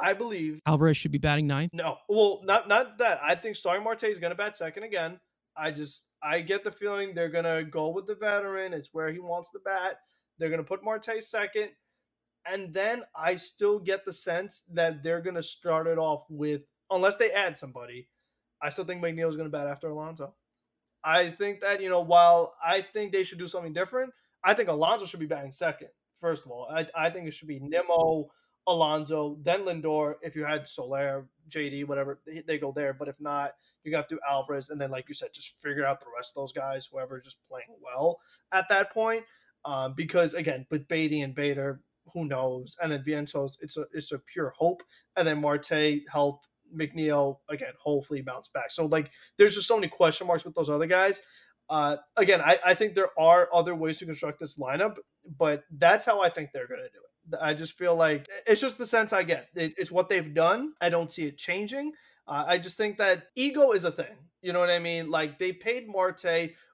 Speaker 1: I believe
Speaker 2: Alvarez should be batting ninth.
Speaker 1: No, well, not not that. I think Starling Marte is going to bat second again. I just I get the feeling they're going to go with the veteran. It's where he wants to bat. They're going to put Marte second, and then I still get the sense that they're going to start it off with unless they add somebody. I still think McNeil is going to bat after Alonso. I think that you know while I think they should do something different, I think Alonso should be batting second. First of all, I, I think it should be Nimmo Alonso, then Lindor. If you had Soler, JD, whatever, they, go there. But if not, you have to do Alvarez, and then like you said, just figure out the rest of those guys, whoever just playing well at that point. Um, because again, with Baty and Bader, who knows? And then Vientos, it's a it's a pure hope. And then Marte, health, McNeil, again, hopefully bounce back. So like, there's just so many question marks with those other guys. Uh, again, I, I think there are other ways to construct this lineup, but that's how I think they're going to do it. I just feel like it's just the sense I get. It, it's what they've done. I don't see it changing. Uh, I just think that ego is a thing. You know what I mean? Like they paid Marte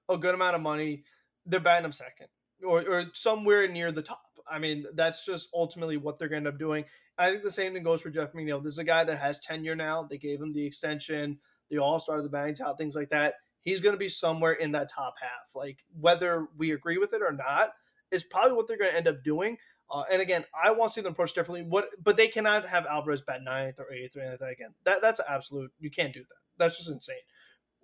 Speaker 1: a good amount of money. They're batting him second or, or somewhere near the top. I mean, that's just ultimately what they're going to end up doing. I think the same thing goes for Jeff McNeil. This is a guy that has tenure now. They gave him the extension, the All Star, the batting tout, things like that. He's going to be somewhere in that top half. Like whether we agree with it or not is probably what they're going to end up doing. Uh, and again, I want to see them approach differently. What, but they cannot have Alvarez bat ninth or eighth or anything like that again. That that's absolute. You can't do that. That's just insane.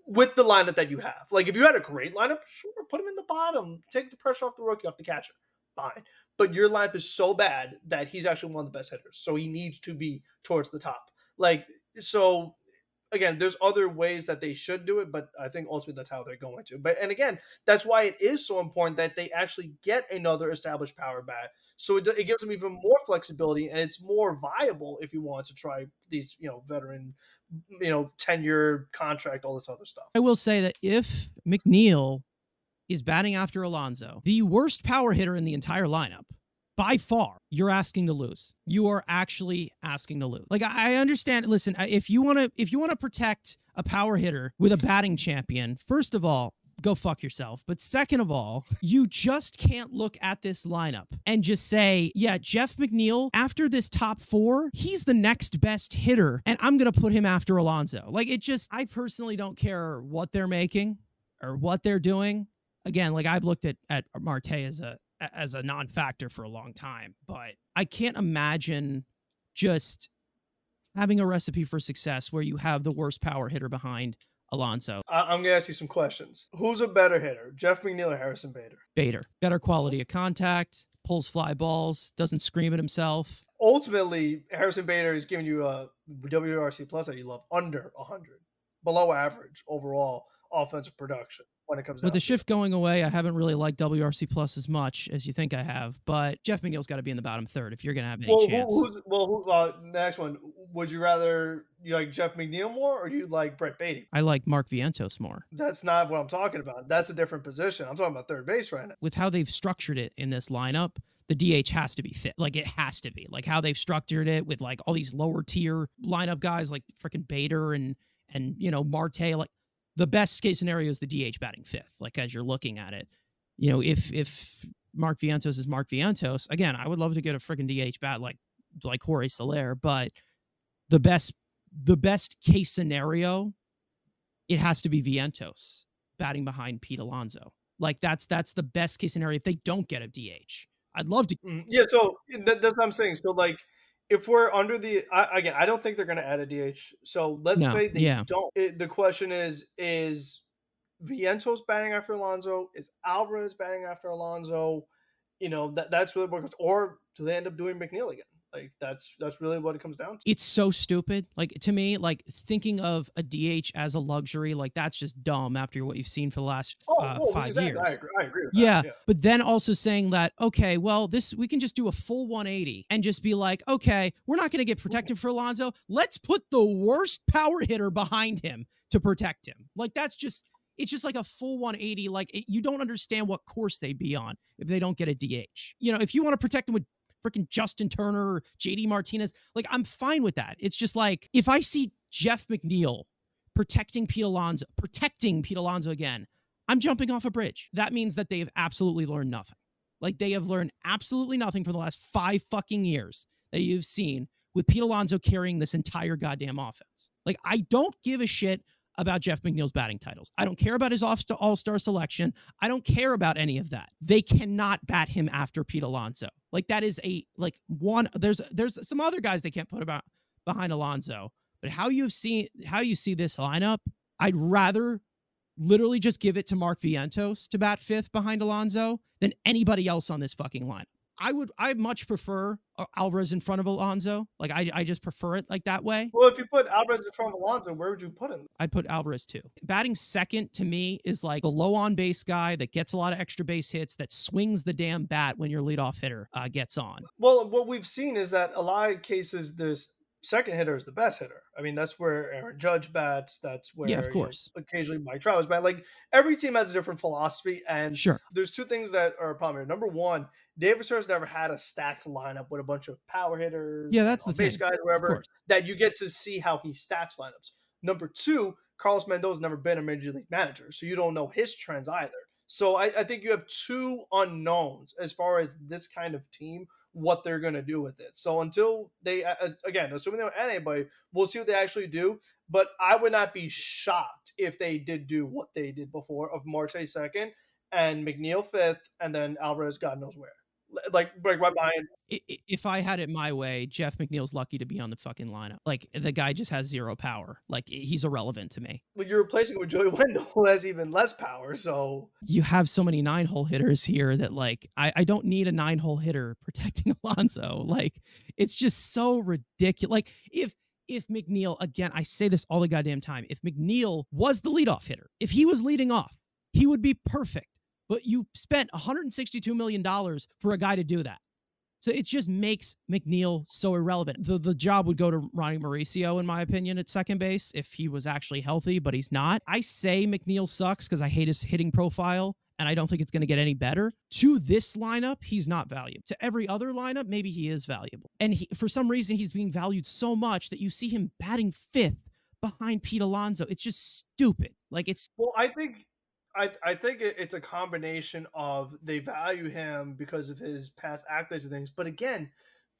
Speaker 1: With the lineup that you have, like if you had a great lineup, sure, put him in the bottom, take the pressure off the rookie, off the catcher, fine. But your lineup is so bad that he's actually one of the best hitters, so he needs to be towards the top. Like so, again, there's other ways that they should do it, but I think ultimately that's how they're going to. But and again, that's why it is so important that they actually get another established power bat, so it, it gives them even more flexibility and it's more viable if you want to try these, you know, veteran, you know, tenure contract, all this other stuff.
Speaker 2: I will say that if McNeil is batting after Alonso, the worst power hitter in the entire lineup by far, you're asking to lose. You are actually asking to lose. Like I understand. Listen, uh, if you want to, if you want to protect a power hitter with a batting champion, first of all, go fuck yourself. But second of all, you just can't look at this lineup and just say, yeah, Jeff McNeil, after this top four, he's the next best hitter, and I'm going to put him after Alonso. Like, it just, I personally don't care what they're making or what they're doing. Again, like I've looked at, at Marte as a, as a non-factor for a long time, but I can't imagine just having a recipe for success where you have the worst power hitter behind Alonso.
Speaker 1: I'm gonna ask you some questions. Who's a better hitter, Jeff McNeil or Harrison Bader?
Speaker 2: Bader, better quality of contact, pulls fly balls, doesn't scream at himself.
Speaker 1: Ultimately, Harrison Bader is giving you a WRC plus that you love under 100, below average overall offensive production when it comes
Speaker 2: with the shift going away. I haven't really liked WRC plus as much as you think I have, but Jeff McNeil's got to be in the bottom third if you're going to have any
Speaker 1: well,
Speaker 2: chance.
Speaker 1: Who, who's, well, who, uh, next one. Would you rather you like Jeff McNeil more, or you like Brett Baty?
Speaker 2: I like Mark Vientos more.
Speaker 1: That's not what I'm talking about. That's a different position. I'm talking about third base right now.
Speaker 2: With how they've structured it in this lineup, the DH has to be fit. Like it has to be. Like how they've structured it with like all these lower tier lineup guys like freaking Bader and and you know Marte. Like the best case scenario is the DH batting fifth. Like as you're looking at it, you know, if if Mark Vientos is Mark Vientos, again, I would love to get a freaking DH bat like like Jorge Soler, but the best the best case scenario, it has to be Vientos batting behind Pete Alonso. Like that's that's the best case scenario if they don't get a DH. I'd love to.
Speaker 1: Mm, yeah, so that, that's what I'm saying. So like if we're under the I, again, I don't think they're going to add a DH. So let's
Speaker 2: No,
Speaker 1: say they
Speaker 2: yeah.
Speaker 1: don't. It, the question is: Is Vientos batting after Alonso? Is Alvarez batting after Alonso? You know that that's really what. Or do they end up doing McNeil again? Like that's that's really what it comes down to.
Speaker 2: It's so stupid. Like to me, like thinking of a DH as a luxury, like that's just dumb after what you've seen for the last
Speaker 1: Oh,
Speaker 2: uh,
Speaker 1: well,
Speaker 2: five
Speaker 1: exactly.
Speaker 2: years.
Speaker 1: I agree. I agree
Speaker 2: Yeah,
Speaker 1: that.
Speaker 2: but then also saying that okay, well, this we can just do a full 180 and just be like, okay, we're not going to get protected for Alonso. Let's put the worst power hitter behind him to protect him. Like that's just it's just like a full 180. Like it, you don't understand what course they'd be on if they don't get a DH. You know, if you want to protect him with freaking Justin Turner or JD Martinez, like I'm fine with that. It's just like if I see Jeff McNeil protecting Pete Alonso, protecting Pete Alonso again, I'm jumping off a bridge. That means that they have absolutely learned nothing. Like they have learned absolutely nothing for the last five fucking years that you've seen with Pete Alonso carrying this entire goddamn offense. Like I don't give a shit about Jeff McNeil's batting titles. I don't care about his off to all-star selection. I don't care about any of that. They cannot bat him after Pete Alonso. Like that is a like one there's there's some other guys they can't put about behind Alonso. But how you've seen how you see this lineup, I'd rather literally just give it to Mark Vientos to bat fifth behind Alonso than anybody else on this fucking line. I would I much prefer uh, Alvarez in front of Alonso. Like I I just prefer it like that way.
Speaker 1: Well, if you put Alvarez in front of Alonso, where would you put him?
Speaker 2: I'd put Alvarez too. Batting second to me is like a low on base guy that gets a lot of extra base hits that swings the damn bat when your leadoff hitter uh, gets on.
Speaker 1: Well, what we've seen is that a lot of cases, this second hitter is the best hitter. I mean, that's where Aaron Judge bats. That's where
Speaker 2: Yeah, of
Speaker 1: you know,
Speaker 2: course.
Speaker 1: occasionally Mike Trout is bat. Like every team has a different philosophy, and
Speaker 2: Sure.
Speaker 1: there's two things that are a problem here. Number one, Davis has never had a stacked lineup with a bunch of power hitters,
Speaker 2: Yeah, that's the
Speaker 1: on-base
Speaker 2: thing.
Speaker 1: guys,
Speaker 2: Of
Speaker 1: wherever that you get to see how he stacks lineups. Number two, Carlos Mendoza's never been a major league manager, so you don't know his trends either. So I, I think you have two unknowns as far as this kind of team what they're going to do with it. So until they, again, assuming they don't add anybody, we'll see what they actually do. But I would not be shocked if they did do what they did before of Marte second and McNeil fifth, and then Alvarez, God knows where like like right behind.
Speaker 2: If I had it my way, Jeff McNeil's lucky to be on the fucking lineup. Like the guy just has zero power. Like he's irrelevant to me.
Speaker 1: Well, you're replacing with Joey Wendle, who has even less power. So
Speaker 2: you have so many nine hole hitters here that like I, I don't need a nine hole hitter protecting Alonso. Like it's just so ridiculous. Like if if McNeil again, I say this all the goddamn time. If McNeil was the leadoff hitter, if he was leading off, he would be perfect but you spent 162 million dollars for a guy to do that. So it just makes McNeil so irrelevant. The the job would go to Ronny Mauricio, in my opinion, at second base if he was actually healthy, but he's not. I say McNeil sucks because I hate his hitting profile and I don't think it's going to get any better. To this lineup, he's not valuable. To every other lineup, maybe he is valuable. And he, for some reason, he's being valued so much that you see him batting fifth behind Pete Alonso. It's just stupid. Like it's.
Speaker 1: Well, I think I I think it's a combination of they value him because of his past accolades and things, but again,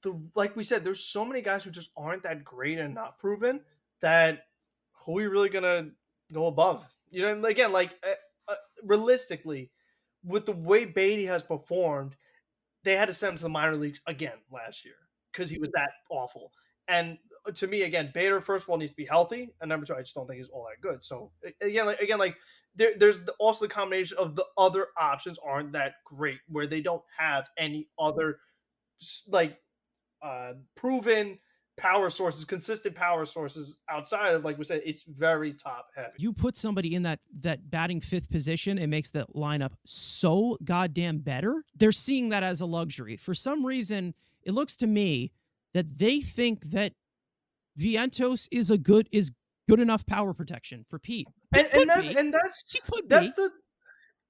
Speaker 1: the like we said, there's so many guys who just aren't that great and not proven that who are you really gonna go above? You know, again, like uh, uh, realistically, with the way Baty has performed, they had to send him to the minor leagues again last year because he was that awful. And to me, again, Bader first of all needs to be healthy, and number two, I just don't think he's all that good. So again, like, again, like there, there's also the combination of the other options aren't that great, where they don't have any other like uh, proven power sources, consistent power sources outside of like we said, it's very top heavy.
Speaker 2: You put somebody in that that batting fifth position, it makes the lineup so goddamn better. They're seeing that as a luxury. For some reason, it looks to me that they think that Vientos is a good is good enough power protection for Pete.
Speaker 1: And, and that's be. and that's he could that's be. the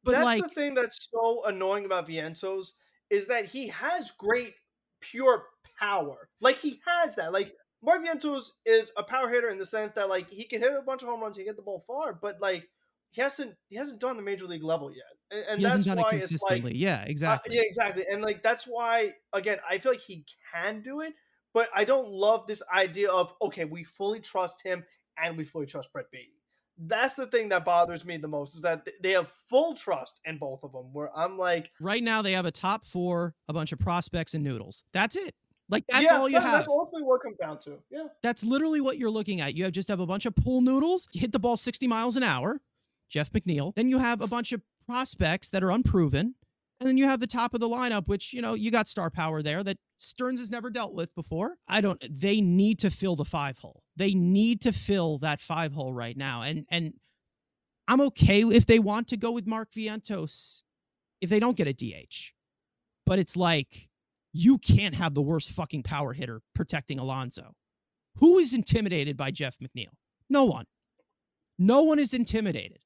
Speaker 1: but that's like, the thing that's so annoying about Vientos is that he has great pure power. Like he has that. Like Mark Vientos is a power hitter in the sense that like he can hit a bunch of home runs, he can get the ball far, but like he hasn't he hasn't done the major league level yet. And, and that's why it it's like
Speaker 2: yeah, exactly.
Speaker 1: Uh, yeah, exactly. And like that's why again, I feel like he can do it, but I don't love this idea of okay, we fully trust him and we fully trust Brett Baty. That's the thing that bothers me the most is that they have full trust in both of them. Where I'm like,
Speaker 2: right now they have a top four, a bunch of prospects and noodles. That's it. Like that's yeah, all you
Speaker 1: that,
Speaker 2: have.
Speaker 1: That's ultimately what comes down to. Yeah.
Speaker 2: That's literally what you're looking at. You have just have a bunch of pool noodles. You hit the ball 60 miles an hour, Jeff McNeil. Then you have a bunch of prospects that are unproven. And then you have the top of the lineup, which, you know, you got star power there that Stearns has never dealt with before. I don't they need to fill the five hole. They need to fill that five hole right now. And and I'm okay if they want to go with Mark Vientos if they don't get a DH. But it's like you can't have the worst fucking power hitter protecting Alonso. Who is intimidated by Jeff McNeil? No one. No one is intimidated.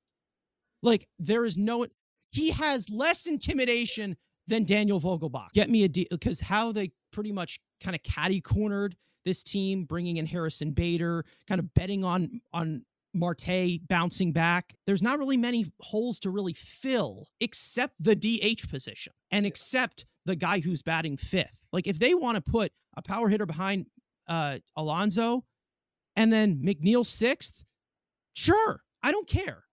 Speaker 2: Like there is no he has less intimidation than Daniel Vogelbach. Get me a deal because how they pretty much kind of caddy cornered this team, bringing in Harrison Bader, kind of betting on on Marte bouncing back. There's not really many holes to really fill except the DH position and except the guy who's batting fifth. Like if they want to put a power hitter behind uh, Alonso and then McNeil sixth, sure, I don't care.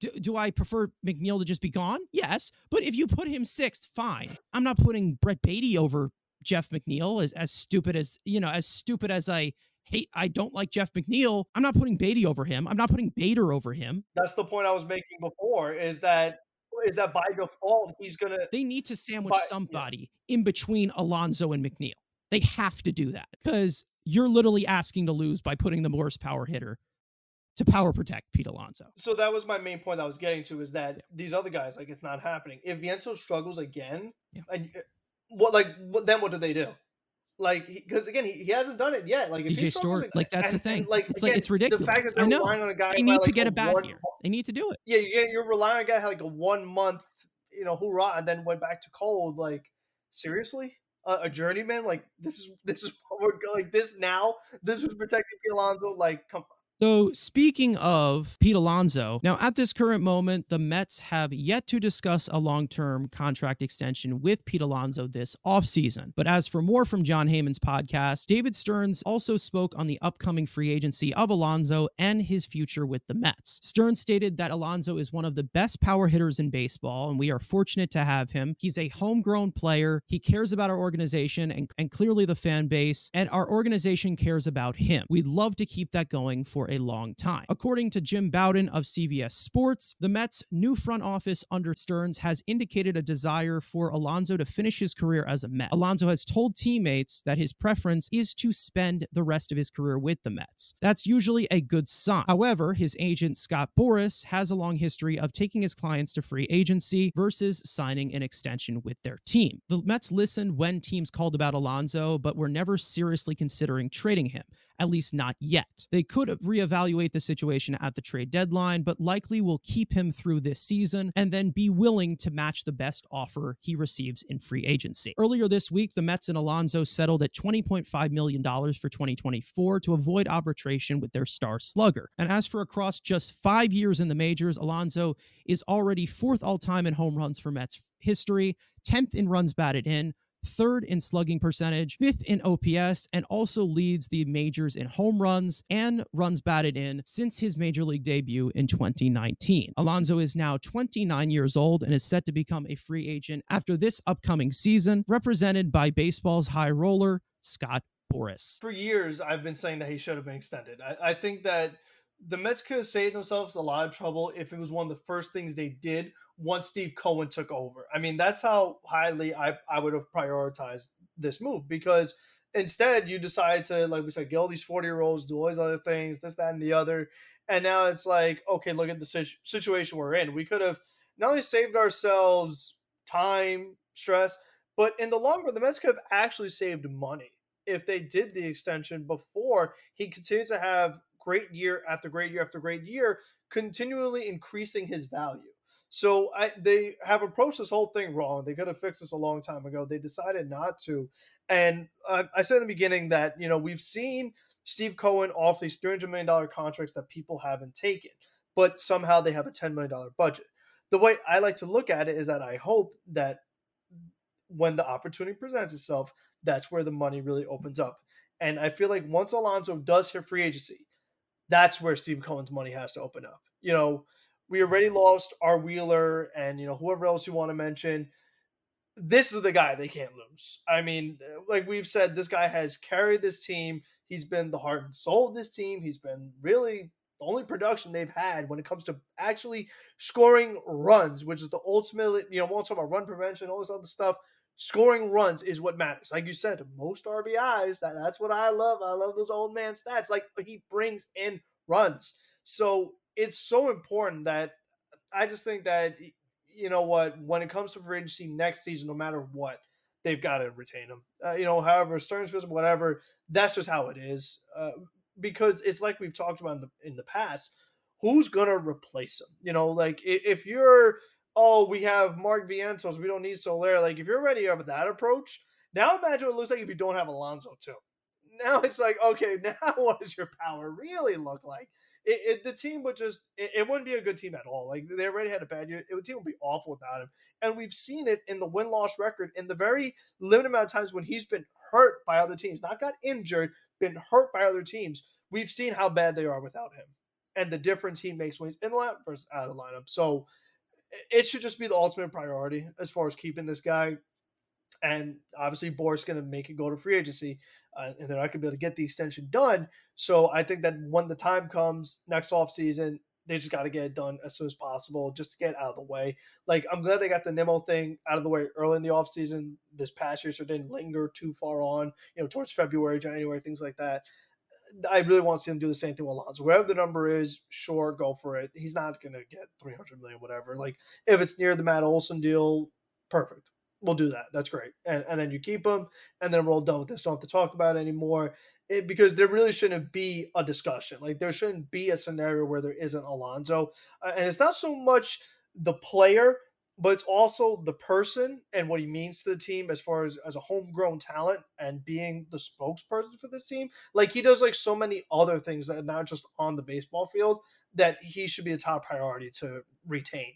Speaker 2: Do, do I prefer McNeil to just be gone? Yes. But if you put him sixth, fine. I'm not putting Brett Baty over Jeff McNeil as, as stupid as, you know, as stupid as I hate, I don't like Jeff McNeil. I'm not putting Baty over him. I'm not putting Bader over him.
Speaker 1: That's the point I was making before is that is that by default he's gonna
Speaker 2: they need to sandwich by, somebody yeah. in between Alonso and McNeil. They have to do that because you're literally asking to lose by putting the worst power hitter to power protect Pete Alonso.
Speaker 1: So that was my main point I was getting to is that yeah. these other guys, like it's not happening. If Vientos struggles again, yeah. and uh, what like what, then what do they do? Like because again he, he hasn't done it yet. Like
Speaker 2: if DJ Stewart, like that's and, the thing. And, like it's again, like it's ridiculous. The fact that they're I know. relying on a guy, they need to like get a back one, here. They need to do it.
Speaker 1: Yeah, you, you're relying on a guy like a one month, you know, hoorah, and then went back to cold. Like seriously, a, a journeyman? Like this is this is what we're like this now. This was protecting Alonso. Like come
Speaker 2: So, speaking of Pete Alonso, now at this current moment, the Mets have yet to discuss a long term contract extension with Pete Alonso this offseason. But as for more from Jon Heyman's podcast, David Stearns also spoke on the upcoming free agency of Alonso and his future with the Mets. Stearns stated that Alonso is one of the best power hitters in baseball, and we are fortunate to have him. He's a homegrown player, he cares about our organization and, and clearly the fan base, and our organization cares about him. We'd love to keep that going for a long time. According to Jim Bowden of CBS Sports, the Mets' new front office under Stearns has indicated a desire for Alonso to finish his career as a Met. Alonso has told teammates that his preference is to spend the rest of his career with the Mets. That's usually a good sign. However, his agent Scott Boras has a long history of taking his clients to free agency versus signing an extension with their team. The Mets listened when teams called about Alonso, but were never seriously considering trading him at least not yet. They could reevaluate the situation at the trade deadline, but likely will keep him through this season and then be willing to match the best offer he receives in free agency. Earlier this week, the Mets and Alonso settled at $20.5 million for 2024 to avoid arbitration with their star slugger. And as for across just five years in the majors, Alonso is already fourth all time in home runs for Mets history, 10th in runs batted in, third in slugging percentage, fifth in OPS, and also leads the majors in home runs and runs batted in since his major league debut in 2019. Alonso is now 29 years old and is set to become a free agent after this upcoming season, represented by baseball's high roller, Scott Boras.
Speaker 1: For years, I've been saying that he should have been extended. I, I think that the Mets could have saved themselves a lot of trouble if it was one of the first things they did once Steve Cohen took over. I mean, that's how highly I, I would have prioritized this move because instead you decide to, like we said, get all these 40 year olds, do all these other things, this, that, and the other. And now it's like, okay, look at the situation we're in. We could have not only saved ourselves time, stress, but in the long run, the Mets could have actually saved money if they did the extension before he continued to have great year after great year after great year, continually increasing his value. So I, they have approached this whole thing wrong. They could have fixed this a long time ago. They decided not to. And I said in the beginning that you know we've seen Steve Cohen off these three hundred million dollar contracts that people haven't taken, but somehow they have a ten million dollar budget. The way I like to look at it is that I hope that when the opportunity presents itself, that's where the money really opens up. And I feel like once Alonso does hit free agency, that's where Steve Cohen's money has to open up. You know, we already lost our Wheeler and you know whoever else you want to mention. This is the guy they can't lose. I mean, uh, like we've said, this guy has carried this team. He's been the heart and soul of this team. He's been really the only production they've had when it comes to actually scoring runs, which is the ultimate. You know, we'll talk about run prevention, all this other stuff. Scoring runs is what matters. Like you said, most RBIs. That, that's what I love. I love those old man stats. Like he brings in runs. So it's so important that I just think that you know what when it comes to free agency next season, no matter what, they've got to retain him. Uh, you know, however, Stearns, whatever. That's just how it is. Uh, because it's like we've talked about in the in the past. Who's gonna replace him? You know, like if you're oh we have Mark Vientos, we don't need Soler. Like if you're ready with that approach, now imagine what it looks like if you don't have Alonso too. Now it's like okay, now what does your power really look like? It, it, the team would just it, it, wouldn't be a good team at all. Like they already had a bad year. It, the team would be awful without him. And we've seen it in the win loss record in the very limited amount of times when he's been hurt by other teams, not got injured, been hurt by other teams. We've seen how bad they are without him, and the difference he makes when he's in the lineup versus out of the lineup. So it should just be the ultimate priority as far as keeping this guy. And obviously, Boras going to make it go to free agency uh, and they're not going to be able to get the extension done. So I think that when the time comes next off season, they just got to get it done as soon as possible just to get out of the way. Like I'm glad they got the Nimmo thing out of the way early in the off season this past year, so it didn't linger too far on, you know, towards February, January, things like that. I really want to see him do the same thing with Alonso. Wherever the number is, sure, go for it. He's not going to get 300 million, whatever. Like if it's near the Matt Olson deal, perfect we'll do that. That's great. And, and then you keep them, and then we're all done with this. Don't have to talk about it anymore. It, because there really shouldn't be a discussion. Like there shouldn't be a scenario where there isn't Alonso. Uh, and it's not so much the player but it's also the person and what he means to the team as far as as a homegrown talent and being the spokesperson for this team. Like he does like so many other things that are not just on the baseball field that he should be a top priority to retain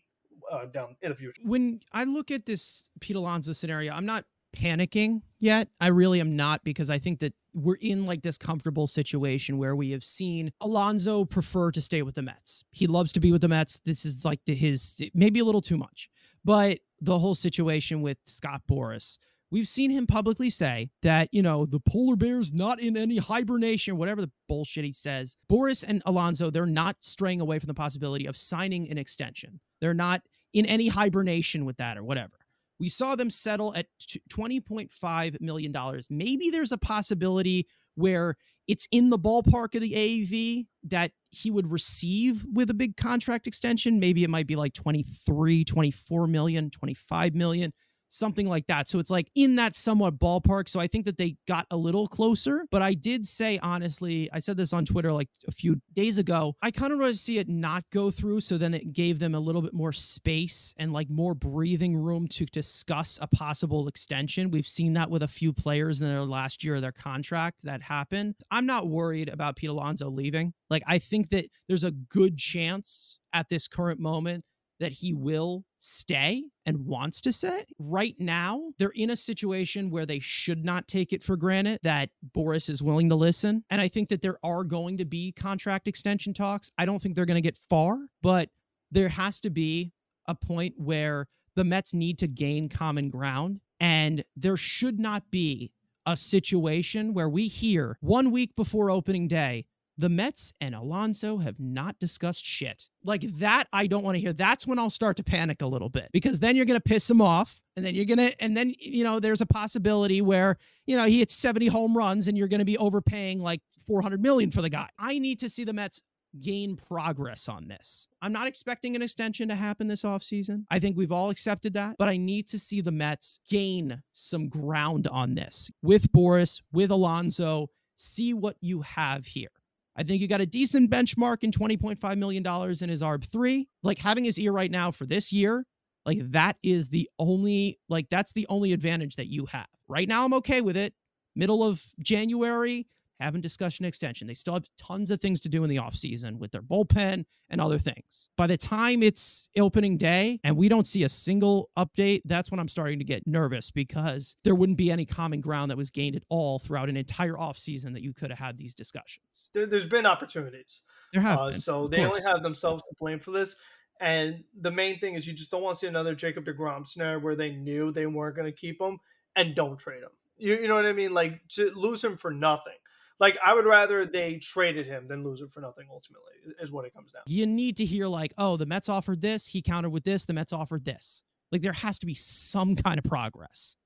Speaker 1: uh, down in the future.
Speaker 2: When I look at this Pete Alonso scenario, I'm not panicking yet. I really am not because I think that we're in like this comfortable situation where we have seen Alonso prefer to stay with the Mets. He loves to be with the Mets. This is like the, his maybe a little too much. But the whole situation with Scott Boras, we've seen him publicly say that, you know, the polar bear's not in any hibernation, whatever the bullshit he says. Boras and Alonso, they're not straying away from the possibility of signing an extension. They're not in any hibernation with that or whatever. We saw them settle at $20.5 million. Maybe there's a possibility where it's in the ballpark of the AAV that he would receive with a big contract extension. Maybe it might be like 23, 24 million, 25 million something like that. So it's like in that somewhat ballpark. So I think that they got a little closer. But I did say, honestly, I said this on Twitter like a few days ago. I kind of want to see it not go through. So then it gave them a little bit more space and like more breathing room to discuss a possible extension. We've seen that with a few players in their last year of their contract that happened. I'm not worried about Pete Alonso leaving. Like, I think that there's a good chance at this current moment that he will stay and wants to stay. Right now, they're in a situation where they should not take it for granted that Boras is willing to listen. And I think that there are going to be contract extension talks. I don't think they're going to get far, but there has to be a point where the Mets need to gain common ground. And there should not be a situation where we hear one week before opening day the Mets and Alonso have not discussed shit. Like that, I don't want to hear. That's when I'll start to panic a little bit because then you're going to piss him off. And then you're going to, and then, you know, there's a possibility where, you know, he hits 70 home runs and you're going to be overpaying like 400 million for the guy. I need to see the Mets gain progress on this. I'm not expecting an extension to happen this offseason. I think we've all accepted that, but I need to see the Mets gain some ground on this with Boras, with Alonso, see what you have here. I think you got a decent benchmark in $20.5 million in his ARB3. Like having his ear right now for this year, like that is the only, like that's the only advantage that you have. Right now, I'm okay with it. Middle of January, having discussion extension. They still have tons of things to do in the offseason with their bullpen and other things. By the time it's opening day and we don't see a single update, that's when I'm starting to get nervous because there wouldn't be any common ground that was gained at all throughout an entire offseason that you could have had these discussions.
Speaker 1: There, has been opportunities.
Speaker 2: There have uh,
Speaker 1: So they only have themselves to blame for this. And the main thing is you just don't want to see another Jacob DeGrom scenario where they knew they weren't going to keep him and don't trade him. You, you know what I mean? Like to lose him for nothing like I would rather they traded him than lose it for nothing. Ultimately, is what it comes down.
Speaker 2: You need to hear like, oh, the Mets offered this, he countered with this, the Mets offered this. Like there has to be some kind of progress,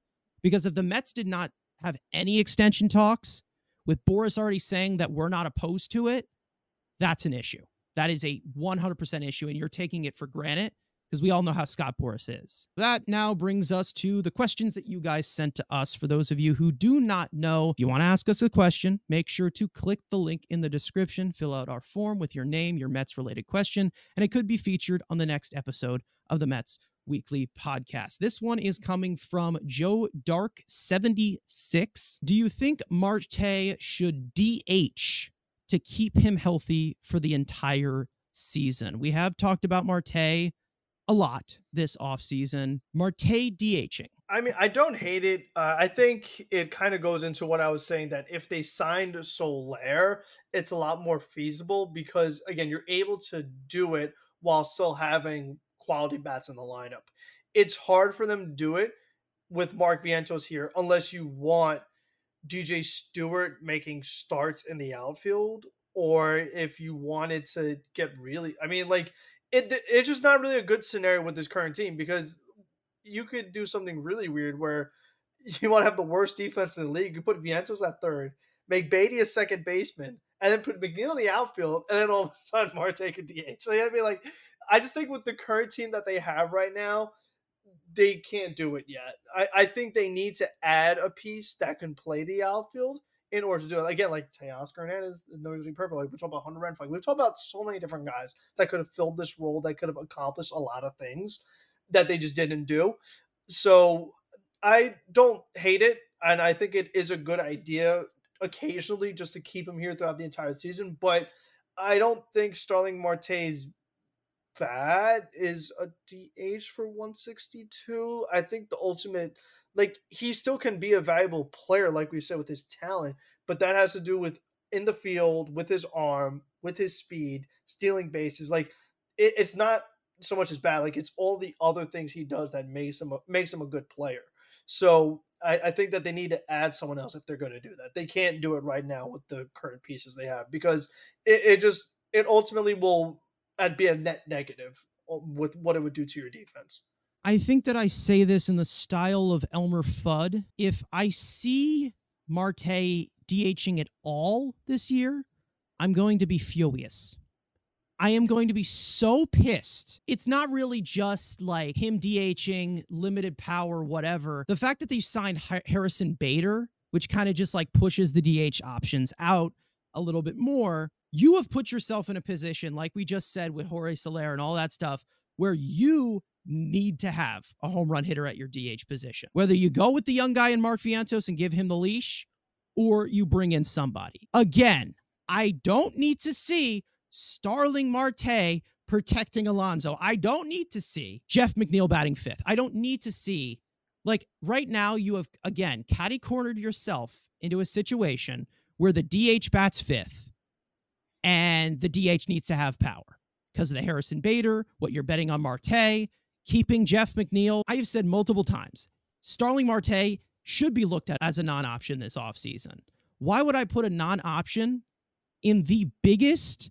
Speaker 2: because if the Mets did not have any extension talks, with Boras already saying that we're not opposed to it, that's an issue. That is a 100% issue, and you're taking it for granted because we all know how Scott Boras is. That now brings us to the questions that you guys sent to us. For those of you who do not know, if you want to ask us a question, make sure to click the link in the description, fill out our form with your name, your Mets related question, and it could be featured on the next episode of the Mets weekly podcast. This one is coming from Joe Dark 76. Do you think Marte should DH to keep him healthy for the entire season? We have talked about Marte a lot this offseason. Marte DHing.
Speaker 1: I mean, I don't hate it. Uh, I think it kind of goes into what I was saying that if they signed Soler, it's a lot more feasible because, again, you're able to do it while still having quality bats in the lineup. It's hard for them to do it with Mark Vientos here unless you want DJ Stewart making starts in the outfield or if you wanted to get really, I mean, like it it's just not really a good scenario with this current team because you could do something really weird where you want to have the worst defense in the league. You put Vientos at third, make Baty a second baseman, and then put McNeil in the outfield, and then all of a sudden Marte can DH. So I mean, like, I just think with the current team that they have right now, they can't do it yet. I, I think they need to add a piece that can play the outfield in order to do it. Again, like Teoscar Hernandez is notoriously perfect. Like we talk about Hunter Renfroe. We've talked about so many different guys that could have filled this role, that could have accomplished a lot of things. that they just didn't do. So I don't hate it, and I think it is a good idea occasionally just to keep him here throughout the entire season. But I don't think Starling Marte's bad is a DH for 162. I think the ultimate, like, he still can be a valuable player, like we said, with his talent, but that has to do with in the field, with his arm, with his speed, stealing bases. Like, it, it's not so much as bad. Like, it's all the other things he does that makes him a, makes him a good player. So I, I think that they need to add someone else if they're going to do that. They can't do it right now with the current pieces they have because it, it just it ultimately will be a net negative um, with what it would do to your defense.
Speaker 2: I think that I say this in the style of Elmer Fudd. If I see Marte DHing at all this year, I'm going to be furious. I am going to be so pissed. It's not really just like him DHing, limited power, whatever. The fact that they signed Harrison Bader, which kind of just like pushes the DH options out a little bit more, you have put yourself in a position, like we just said with Jorge Soler and all that stuff, where you need to have a home run hitter at your DH position. Whether you go with the young guy in Mark Vientos and give him the leash, or you bring in somebody. Again, I don't need to see Starling Marte protecting Alonso. I don't need to see Jeff McNeil batting fifth. I don't need to see, like, right now, you have, again, catty cornered yourself into a situation where the DH bats fifth and the DH needs to have power because of the Harrison Bader, what you're betting on Marte, keeping Jeff McNeil. I have said multiple times Starling Marte should be looked at as a non option this offseason. Why would I put a non option in the biggest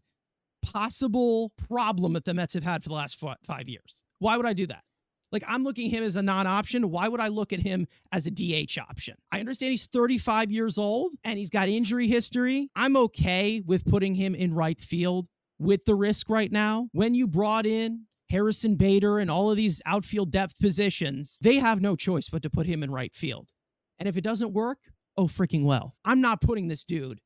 Speaker 2: possible problem that the Mets have had for the last five years. Why would I do that? Like, I'm looking him as a non option. Why would I look at him as a DH option? I understand he's 35 years old and he's got injury history. I'm okay with putting him in right field with the risk right now. When you brought in Harrison Bader and all of these outfield depth positions, they have no choice but to put him in right field. And if it doesn't work, oh, freaking well. I'm not putting this dude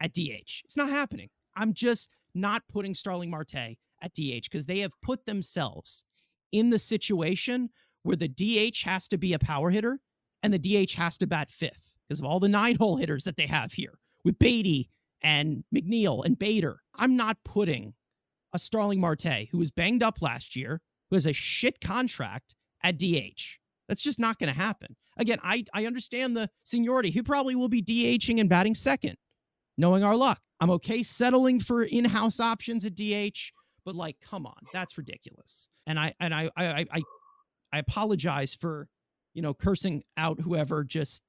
Speaker 2: at DH. It's not happening. I'm just not putting Starling Marte at DH because they have put themselves in the situation where the DH has to be a power hitter and the DH has to bat fifth because of all the nine hole hitters that they have here with Baty and McNeil and Bader. I'm not putting a Starling Marte who was banged up last year, who has a shit contract at DH. That's just not going to happen. Again, I, I understand the seniority. He probably will be DHing and batting second, knowing our luck. I'm okay settling for in-house options at DH, but like, come on, that's ridiculous. And I and I I I, I apologize for you know cursing out whoever just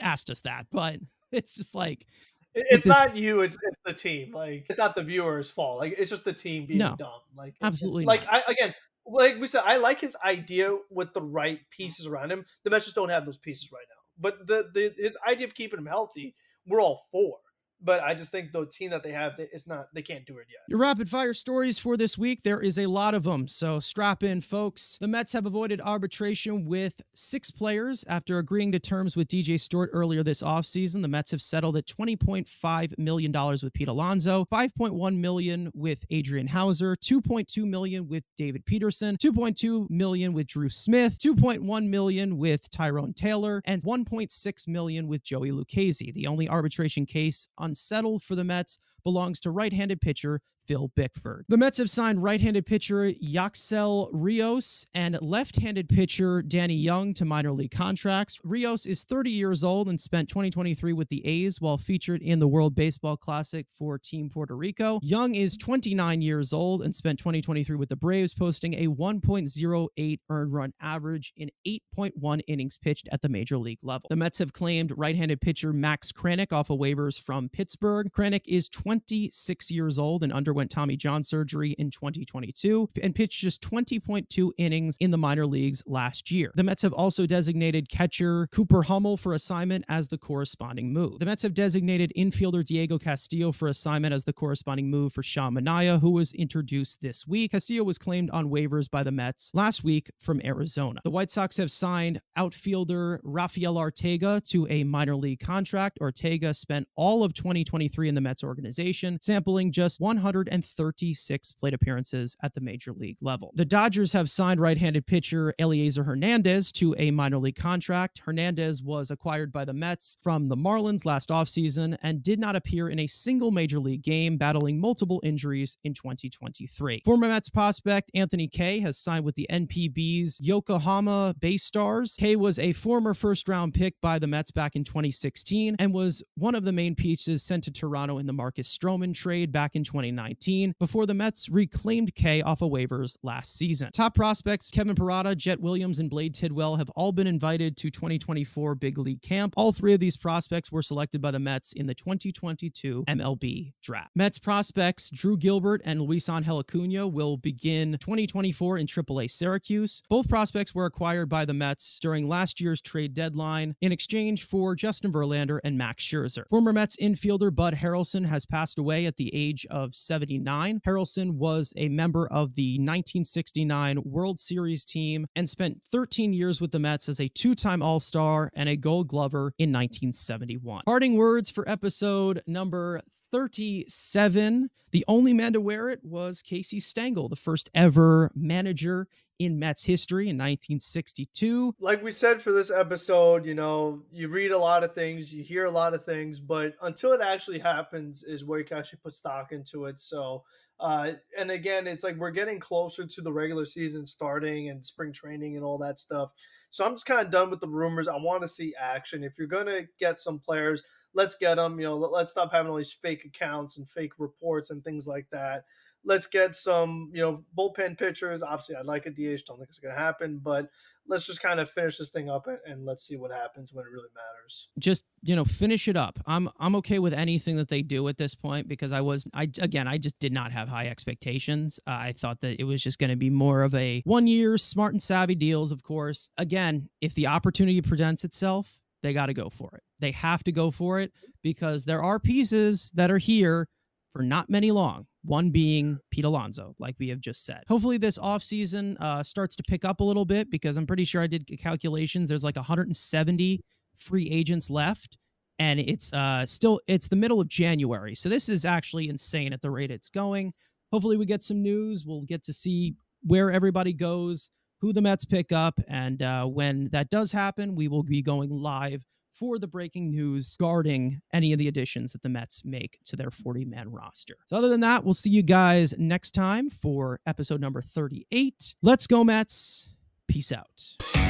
Speaker 2: asked us that, but it's just like
Speaker 1: it's, not you it's, it's the team like it's not the viewer's fault like it's just the team being no, dumb like
Speaker 2: absolutely
Speaker 1: like I, again like we said i like his idea with the right mm. pieces around him the mets just don't have those pieces right now but the, the his idea of keeping him healthy we're all for but I just think the team that they have, it's not they can't do it yet.
Speaker 2: Your rapid fire stories for this week, there is a lot of them, so strap in, folks. The Mets have avoided arbitration with six players after agreeing to terms with DJ Stewart earlier this offseason. The Mets have settled at $20.5 million with Pete Alonso, 5.1 million with Adrian Houser, 2.2 million with David Peterson, 2.2 million with Drew Smith, 2.1 million with Tyrone Taylor, and 1.6 million with Joey Lucchesi. The only arbitration case on unsettled for the Mets belongs to right handed pitcher Phil Bickford. The Mets have signed right handed pitcher Yaxel Rios and left handed pitcher Danny Young to minor league contracts. Rios is 30 years old and spent 2023 with the A's while featured in the World Baseball Classic for Team Puerto Rico. Young is 29 years old and spent 2023 with the Braves, posting a 1.08 earned run average in 8.1 innings pitched at the major league level. The Mets have claimed right handed pitcher Max Kranick off of waivers from Pittsburgh. Kranick is 26 years old and underwent Tommy John surgery in 2022 and pitched just 20.2 innings in the minor leagues last year. The Mets have also designated catcher Cooper Hummel for assignment as the corresponding move. The Mets have designated infielder Diego Castillo for assignment as the corresponding move for Manaea, who was introduced this week. Castillo was claimed on waivers by the Mets last week from Arizona. The White Sox have signed outfielder Rafael Ortega to a minor league contract. Ortega spent all of 2023 in the Mets organization organization, sampling just 136 plate appearances at the major league level. The Dodgers have signed right handed pitcher Elieser Hernandez to a minor league contract. Hernandez was acquired by the Mets from the Marlins last offseason and did not appear in a single major league game, battling multiple injuries in 2023. Former Mets prospect Anthony Kay has signed with the NPB's Yokohama Bay Stars. Kay was a former first round pick by the Mets back in 2016 and was one of the main pieces sent to Toronto in the Marcus Stroman trade back in 2019 before the Mets reclaimed Kay off of waivers last season. Top prospects Kevin Parada, Jett Williams, and Blade Tidwell have all been invited to 2024 Big League Camp. All three of these prospects were selected by the Mets in the 2022 MLB draft. Mets prospects Drew Gilbert and Luis Angel Acuna will begin 2024 in AAA Syracuse. Both prospects were acquired by the Mets during last year's trade deadline in exchange for Justin Verlander and Max Scherzer. Former Mets infielder Bud Harrelson has passed away at the age of 79. Harrelson was a member of the 1969 World Series team and spent 13 years with the Mets as a two time All Star and a Gold Glover in 1971. Parting words for episode number 37. The only man to wear it was Casey Stengel, the first ever manager in Mets history in 1962.
Speaker 1: Like we said for this episode, you know, you read a lot of things, you hear a lot of things, but until it actually happens is where you can actually put stock into it. So, uh, and again, it's like we're getting closer to the regular season starting and spring training and all that stuff. So I'm just kind of done with the rumors. I want to see action. If you're going to get some players, let's get them. You know, let's stop having all these fake accounts and fake reports and things like that. Let's get some, you know, bullpen pitchers. Obviously, I'd like a DH. Don't think it's going to happen, but let's just kind of finish this thing up and let's see what happens when it really matters.
Speaker 2: Just you know, finish it up. I'm I'm okay with anything that they do at this point because I was I again I just did not have high expectations. Uh, I thought that it was just going to be more of a one year smart and savvy deals. Of course, again, if the opportunity presents itself, they got to go for it. They have to go for it because there are pieces that are here for not many long. One being Pete Alonso, like we have just said. Hopefully, this offseason uh, starts to pick up a little bit because I'm pretty sure I did calculations. There's like 170 free agents left, and it's uh, still it's the middle of January. So this is actually insane at the rate it's going. Hopefully, we get some news. We'll get to see where everybody goes who the Mets pick up. And uh, when that does happen, we will be going live for the breaking news guarding any of the additions that the Mets make to their 40 man roster. So, other than that, we'll see you guys next time for episode number 38. Let's go, Mets. Peace out.